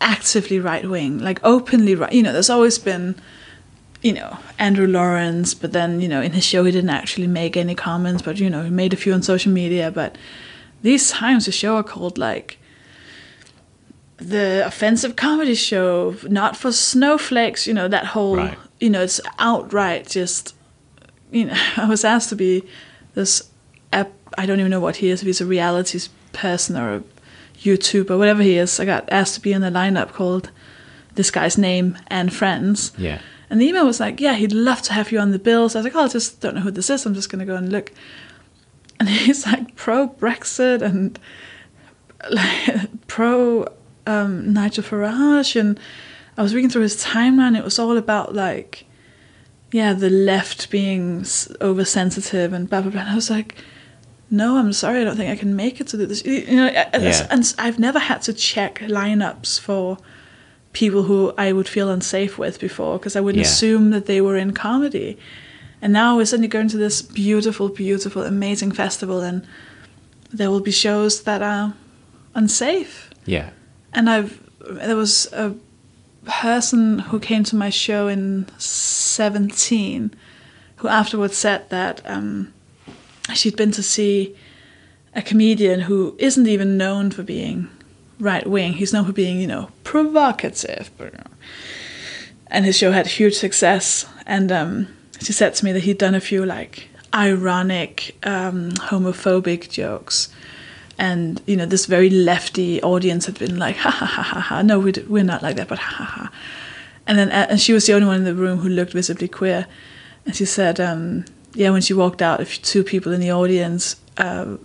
actively right wing, like openly right. You know, there's always been, you know, Andrew Lawrence, but then you know, in his show he didn't actually make any comments, but you know, he made a few on social media. But these times the show are called like the offensive comedy show, not for snowflakes. You know, that whole, Right. you know, it's outright just. You know, I was asked to be this. Ep- I don't even know what he is. If he's a reality person or a YouTuber, whatever he is. I got asked to be in a lineup called this guy's name and friends. yeah And the email was like, "Yeah, he'd love to have you on the bill." So I was like, "Oh, I just don't know who this is. I'm just gonna go and look." And he's like pro Brexit and like pro um, Nigel Farage, and I was reading through his timeline. It was all about like, yeah, the left being oversensitive and blah blah blah. And I was like, no, I'm sorry, I don't think I can make it to this. You know, Yeah. and I've never had to check lineups for people who I would feel unsafe with before because I would Yeah. assume that they were in comedy. And now we're suddenly going to this beautiful, beautiful, amazing festival, and there will be shows that are unsafe. yeah And I've there was a person who came to my show in seventeen, who afterwards said that um, she'd been to see a comedian who isn't even known for being right wing. He's known for being, you know, provocative. And his show had huge success. And um, she said to me that he'd done a few like ironic, um, homophobic jokes. And you know, this very lefty audience had been like, ha ha ha ha ha. No, we we're not like that, but ha ha ha. And then, and she was the only one in the room who looked visibly queer. And she said, um, yeah, when she walked out, if two people in the audience uh,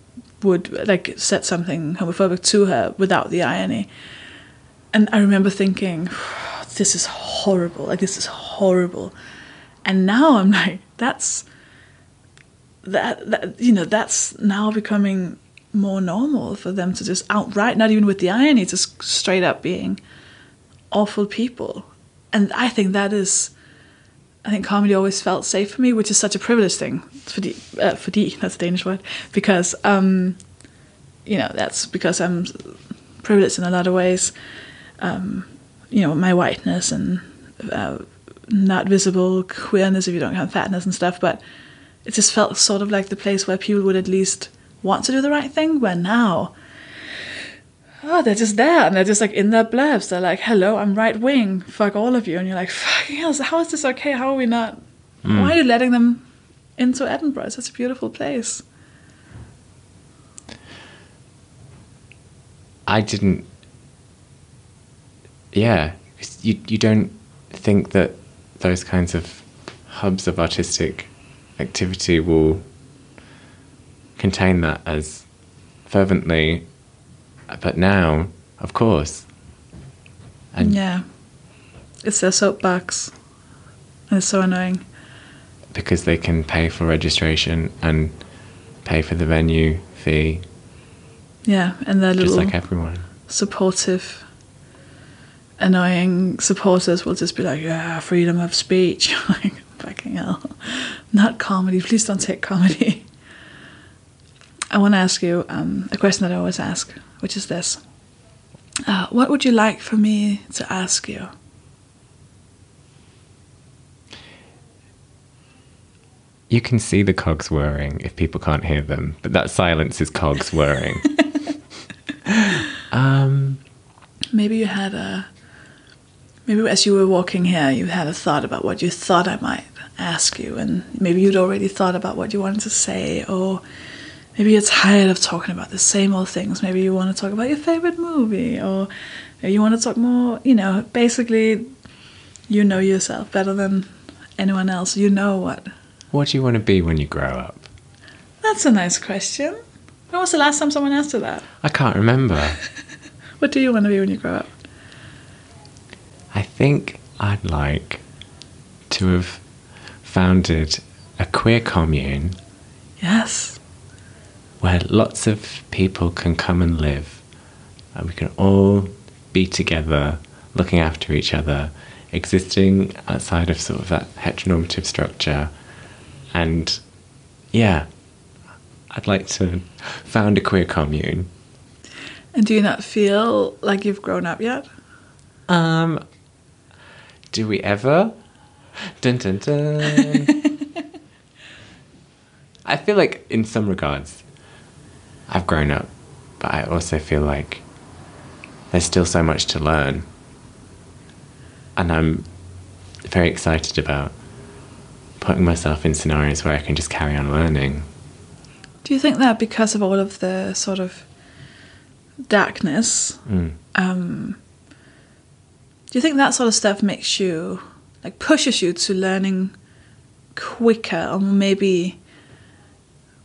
would like said something homophobic to her without the irony. And I remember thinking, this is horrible. Like this is horrible. And now I'm like, that's that, that you know, that's now becoming more normal for them to just outright, not even with the irony, just straight up being awful people. And I think that is I think comedy always felt safe for me, which is such a privileged thing. Fordi, uh, fordi that's a Danish word. Because, um, you know, that's because I'm privileged in a lot of ways. Um, you know, my whiteness and uh, not visible queerness if you don't count fatness and stuff. But it just felt sort of like the place where people would at least want to do the right thing. Where now, oh, they're just there and they're just like in their blurbs. They're like, hello, I'm right wing. Fuck all of you. And you're like, fucking hell, how is this okay? How are we not? Hmm. Why are you letting them into Edinburgh? It's such a beautiful place. I didn't. Yeah, you you don't think that those kinds of hubs of artistic activity will contain that as fervently, but now, of course, and Yeah. It's their soapbox. And it's so annoying. because they can pay for registration and pay for the venue fee, Yeah. And their just little like everyone. supportive, annoying supporters will just be like, yeah, freedom of speech. like, fucking hell. Not comedy. Please don't take comedy. I want to ask you um, a question that I always ask, which is this uh, What would you like for me to ask you? You can see the cogs whirring if people can't hear them, but that silence is cogs whirring. um, Maybe you had a. Maybe as you were walking here, you had a thought about what you thought I might ask you, and maybe you'd already thought about what you wanted to say, or maybe you're tired of talking about the same old things. Maybe you want to talk about your favorite movie, or you want to talk more, you know, basically, you know yourself better than anyone else. You know what. what do you want to be when you grow up? That's a nice question. When was the last time someone asked you that? I can't remember. What do you want to be when you grow up? I think I'd like to have founded a queer commune Yes. Where lots of people can come and live and we can all be together looking after each other existing outside of sort of that heteronormative structure. And yeah i'd like to found a queer commune. And do you not feel like you've grown up yet? um do we ever? Dun dun dun. I feel like in some regards i've grown up but i also feel like there's still so much to learn and i'm very excited about putting myself in scenarios where i can just carry on learning Do you think that because of all of the sort of darkness, Mm. um, do you think that sort of stuff makes you, like, pushes you to learning quicker or maybe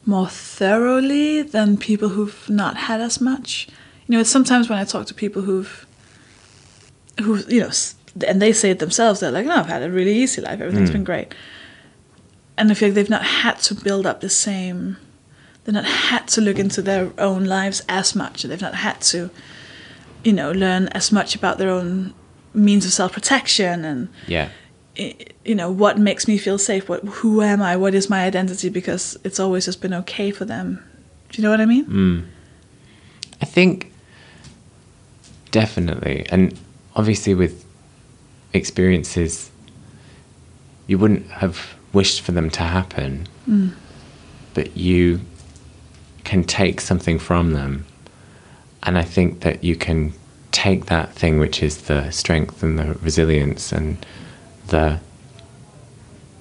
more thoroughly than people who've not had as much? You know, it's sometimes when I talk to people who've, who you know, and they say it themselves, they're like, "No, I've had a really easy life. Everything's been mm. great," and I feel like they've not had to build up the same they've not had to look into their own lives as much. They've not had to, you know, learn as much about their own means of self protection and, yeah you know, what makes me feel safe. What, who am I? What is my identity? Because it's always just been okay for them. Do you know what I mean? Hmm. I think definitely, and obviously with experiences, you wouldn't have wished for them to happen, hmm. but you can take something from them, and I think that you can take that thing which is the strength and the resilience and the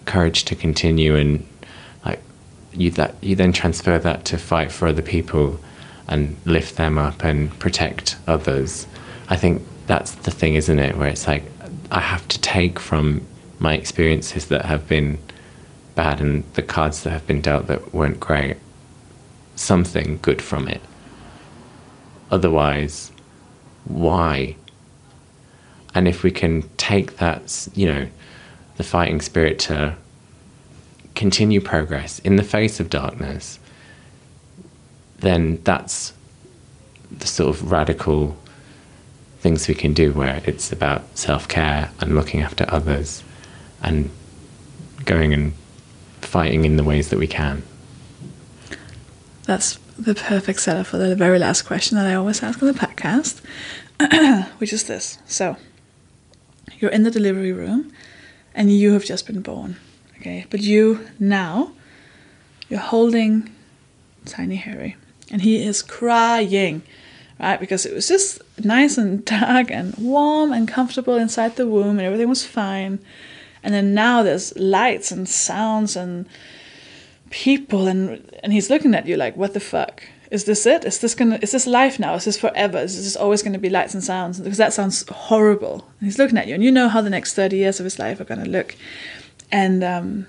courage to continue and like you that you then transfer that to fight for other people and lift them up and protect others. I think that's the thing, isn't it? Where it's like I have to take from my experiences that have been bad and the cards that have been dealt that weren't great something good from it. Otherwise, why? And if we can take that, you know, the fighting spirit to continue progress in the face of darkness, then that's the sort of radical things we can do where it's about self care and looking after others and going and fighting in the ways that we can. That's the perfect setup for the very last question that I always ask on the podcast, which is this. So, you're in the delivery room and you have just been born, okay? But you now, you're holding tiny Harry and he is crying, right? Because it was just nice and dark and warm and comfortable inside the womb and everything was fine. And then now there's lights and sounds and people and and he's looking at you like what the fuck is this it? Is this gonna? Is this life now? Is this forever? Is this always to be lights and sounds? Because that sounds horrible. And he's looking at you, and you know how the next thirty years of his life are to look. And um,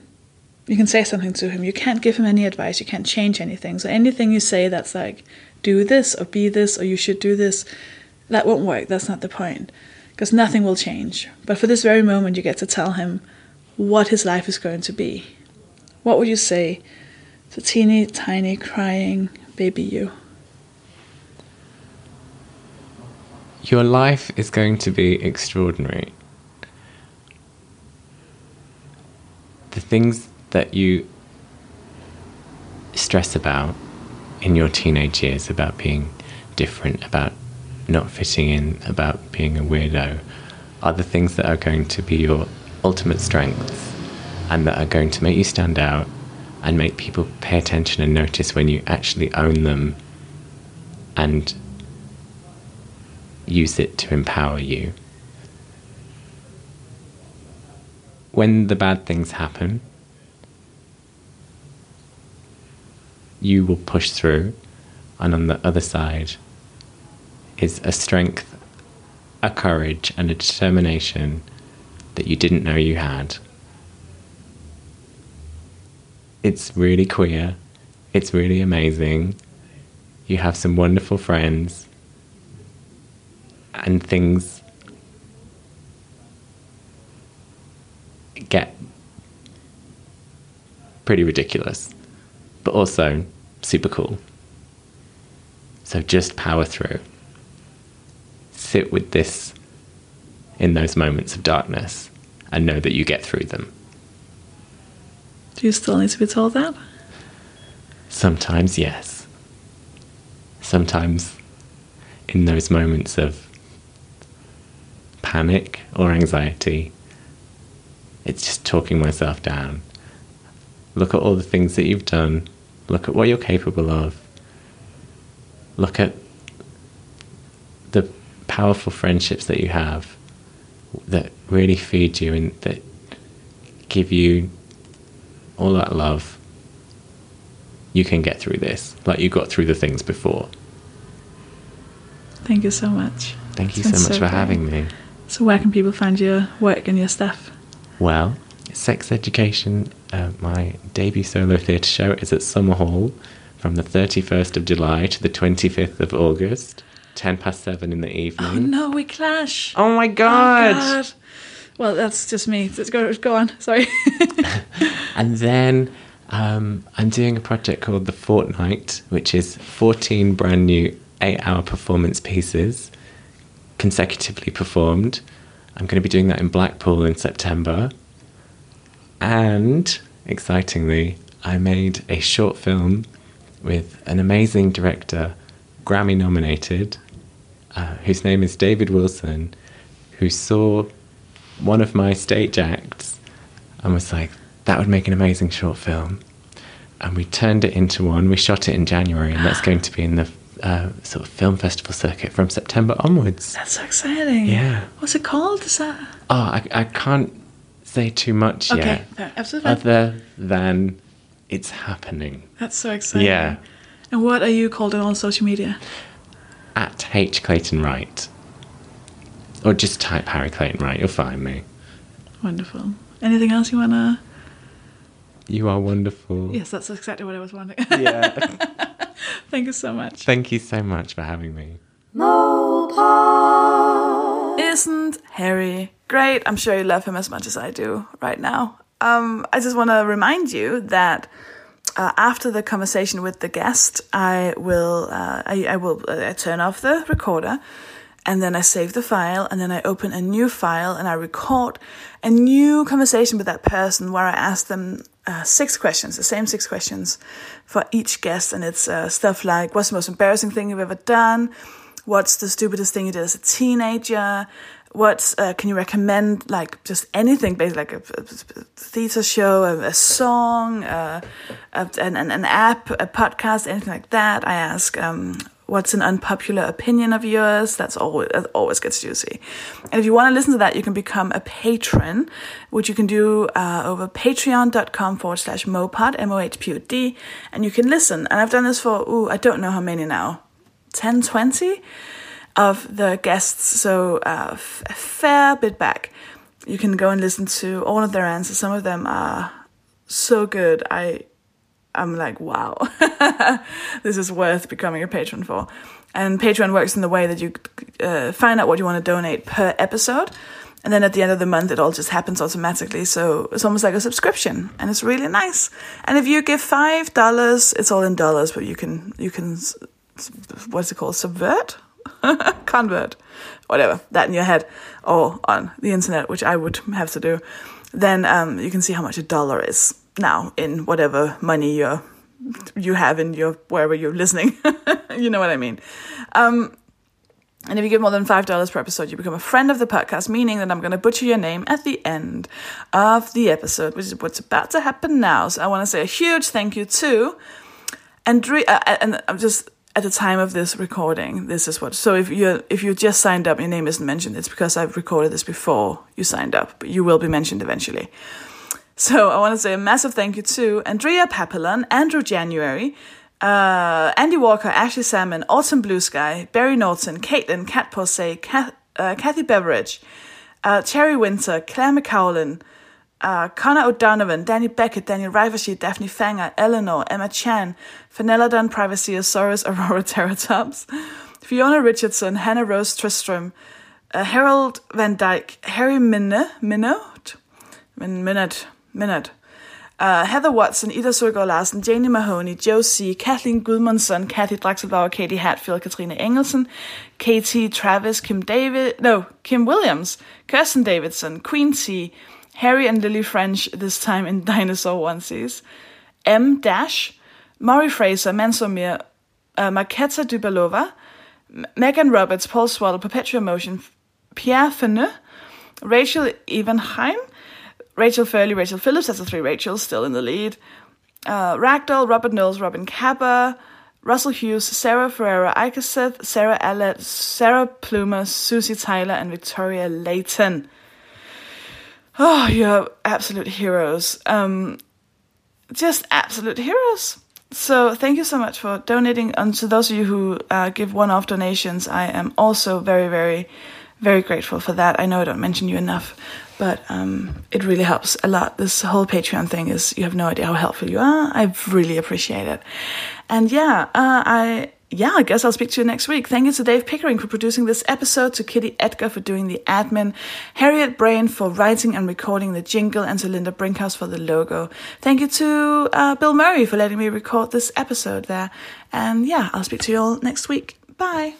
you can say something to him. You can't give him any advice. You can't change anything. So anything you say that's like, do this or be this or you should do this, that won't work. That's not the point. Because nothing will change. But for this very moment, you get to tell him what his life is going to be. What would you say to teeny tiny crying baby you? Your life is going to be extraordinary. The things that you stress about in your teenage years about being different, about not fitting in, about being a weirdo, are the things that are going to be your ultimate strengths and that are going to make you stand out and make people pay attention and notice when you actually own them and use it to empower you. When the bad things happen, you will push through, and on the other side is a strength, a courage, and a determination that you didn't know you had. It's really queer, it's really amazing. You have some wonderful friends, and things get pretty ridiculous but also super cool. So just power through. Sit with this in those moments of darkness and know that you get through them. Do you still need to be told that? Sometimes, yes. Sometimes, in those moments of panic or anxiety, it's just talking myself down. Look at all the things that you've done Look at what you're capable of. Look at the powerful friendships that you have that really feed you and that give you all that love. You can get through this like you got through the things before. Thank you so much. Thank you so much so for great. having me. So, where can people find your work and your stuff? Well, Sex Education, uh, my debut solo theatre show, is at Summerhall from the 31st of July to the 25th of August, 10 past 7 in the evening. Oh no, we clash. Oh my god. Oh god. Well, that's just me. Let's go, go on. Sorry. and then um, I'm doing a project called The Fortnight, which is 14 brand new eight hour performance pieces consecutively performed. I'm going to be doing that in Blackpool in September. And excitingly, I made a short film with an amazing director, Grammy nominated, uh, whose name is David Wilson, who saw one of my stage acts and was like, that would make an amazing short film. And we turned it into one. We shot it in January, and that's going to be in the uh, sort of film festival circuit from September onwards. That's so exciting. Yeah. What's it called? Is that? Oh, I, I can't say too much okay, yet. absolutely. Other than it's happening. That's so exciting. Yeah. And what are you called on social media? At H Clayton Wright. Or just type Harry Clayton-Wright, you'll find me. Wonderful. Anything else you wanna You are wonderful. Yes, that's exactly what I was wondering. Yeah. Thank you so much. Thank you so much for having me. Mopar. Isn't Harry great. I'm sure you love him as much as I do right now. Um, I just want to remind you that uh, after the conversation with the guest, I will uh, I, I, will uh, turn off the recorder, and then I save the file, and then I open a new file and I record a new conversation with that person where I ask them uh, six questions, the same six questions for each guest, and it's uh, stuff like what's the most embarrassing thing you've ever done. What's the stupidest thing you did as a teenager? what uh, can you recommend? Like just anything, basically like a, a theater show, a, a song, uh, a, an, an app, a podcast, anything like that. I ask, um, what's an unpopular opinion of yours. That's always that always gets juicy. And if you want to listen to that, you can become a patron, which you can do uh, over patreon.com forward slash mohpod, M O H P O D, and you can listen. And I've done this for ooh, I don't know how many now, 10, 20 of the guests. So uh, f- a fair bit back. You can go and listen to all of their answers. Some of them are so good. I I'm like, wow, this is worth becoming a patron for. And Patreon works in the way that you uh, find out what you want to donate per episode. And then at the end of the month, it all just happens automatically. So it's almost like a subscription, and it's really nice. And if you give five dollars, it's all in dollars, but you can you can what's it called? Subvert, convert, whatever that in your head or on the internet, which I would have to do. Then um, you can see how much a dollar is now in whatever money you you have in your wherever you're listening. you know what I mean. Um, and if you give more than $5 per episode, you become a friend of the podcast, meaning that I'm going to butcher your name at the end of the episode, which is what's about to happen now. So I want to say a huge thank you to Andrea. Uh, and I'm just at the time of this recording, this is what. So if you if you just signed up, your name isn't mentioned. It's because I've recorded this before you signed up, but you will be mentioned eventually. So I want to say a massive thank you to Andrea Papillon, Andrew January, uh, Andy Walker, Ashley Salmon, Autumn Blue Sky, Barry Norton, Caitlin, Cat Posey, Kath, uh, Kathy Beveridge, uh, Cherry Winter, Claire McCowlin, uh, Connor O'Donovan, Danny Beckett, Daniel Rivershee, Daphne Fanger, Eleanor, Emma Chan, Phenelodon Privaceosaurus, Aurora Teratops, Fiona Richardson, Hannah Rose Tristram, uh, Harold Van Dyke, Harry Minne, Minnote, Min- Minute, Minute. Uh, Heather Watson, Ida Søgaard Larsen, Janie Mahoney, Josie, Kathleen Gudmundsson, Kathy Draxelbauer, Katie Hatfield, Katrine Engelsen, Katie Travis, Kim David, no, Kim Williams, Kirsten Davidson, Queen T., Harry and Lily French, this time in dinosaur onesies, M. Dash, Maury Fraser, Mansour Mir, uh, Marketa Dubalova, Megan Roberts, Paul Swaddle, Perpetual Motion, Pierre Feneux, Rachel Evenheim, Rachel Furley, Rachel Phillips, that's the three Rachels still in the lead. Uh, Ragdoll, Robert Knowles, Robin Kappa, Russell Hughes, Sarah Ferreira Ikeseth, Sarah Allett, Sarah Plumer, Susie Tyler, and Victoria Layton. Oh, you're absolute heroes. Um, just absolute heroes. So thank you so much for donating. And to those of you who uh, give one-off donations, I am also very, very, very grateful for that. I know I don't mention you enough, but um, it really helps a lot. This whole Patreon thing is you have no idea how helpful you are. I really appreciate it. And yeah, uh, I yeah, I guess I'll speak to you next week. Thank you to Dave Pickering for producing this episode, to Kitty Edgar for doing the admin, Harriet Braine for writing and recording the jingle, and to Linda Brinkhaus for the logo. Thank you to uh, Bill Murray for letting me record this episode there. And yeah, I'll speak to you all next week. Bye.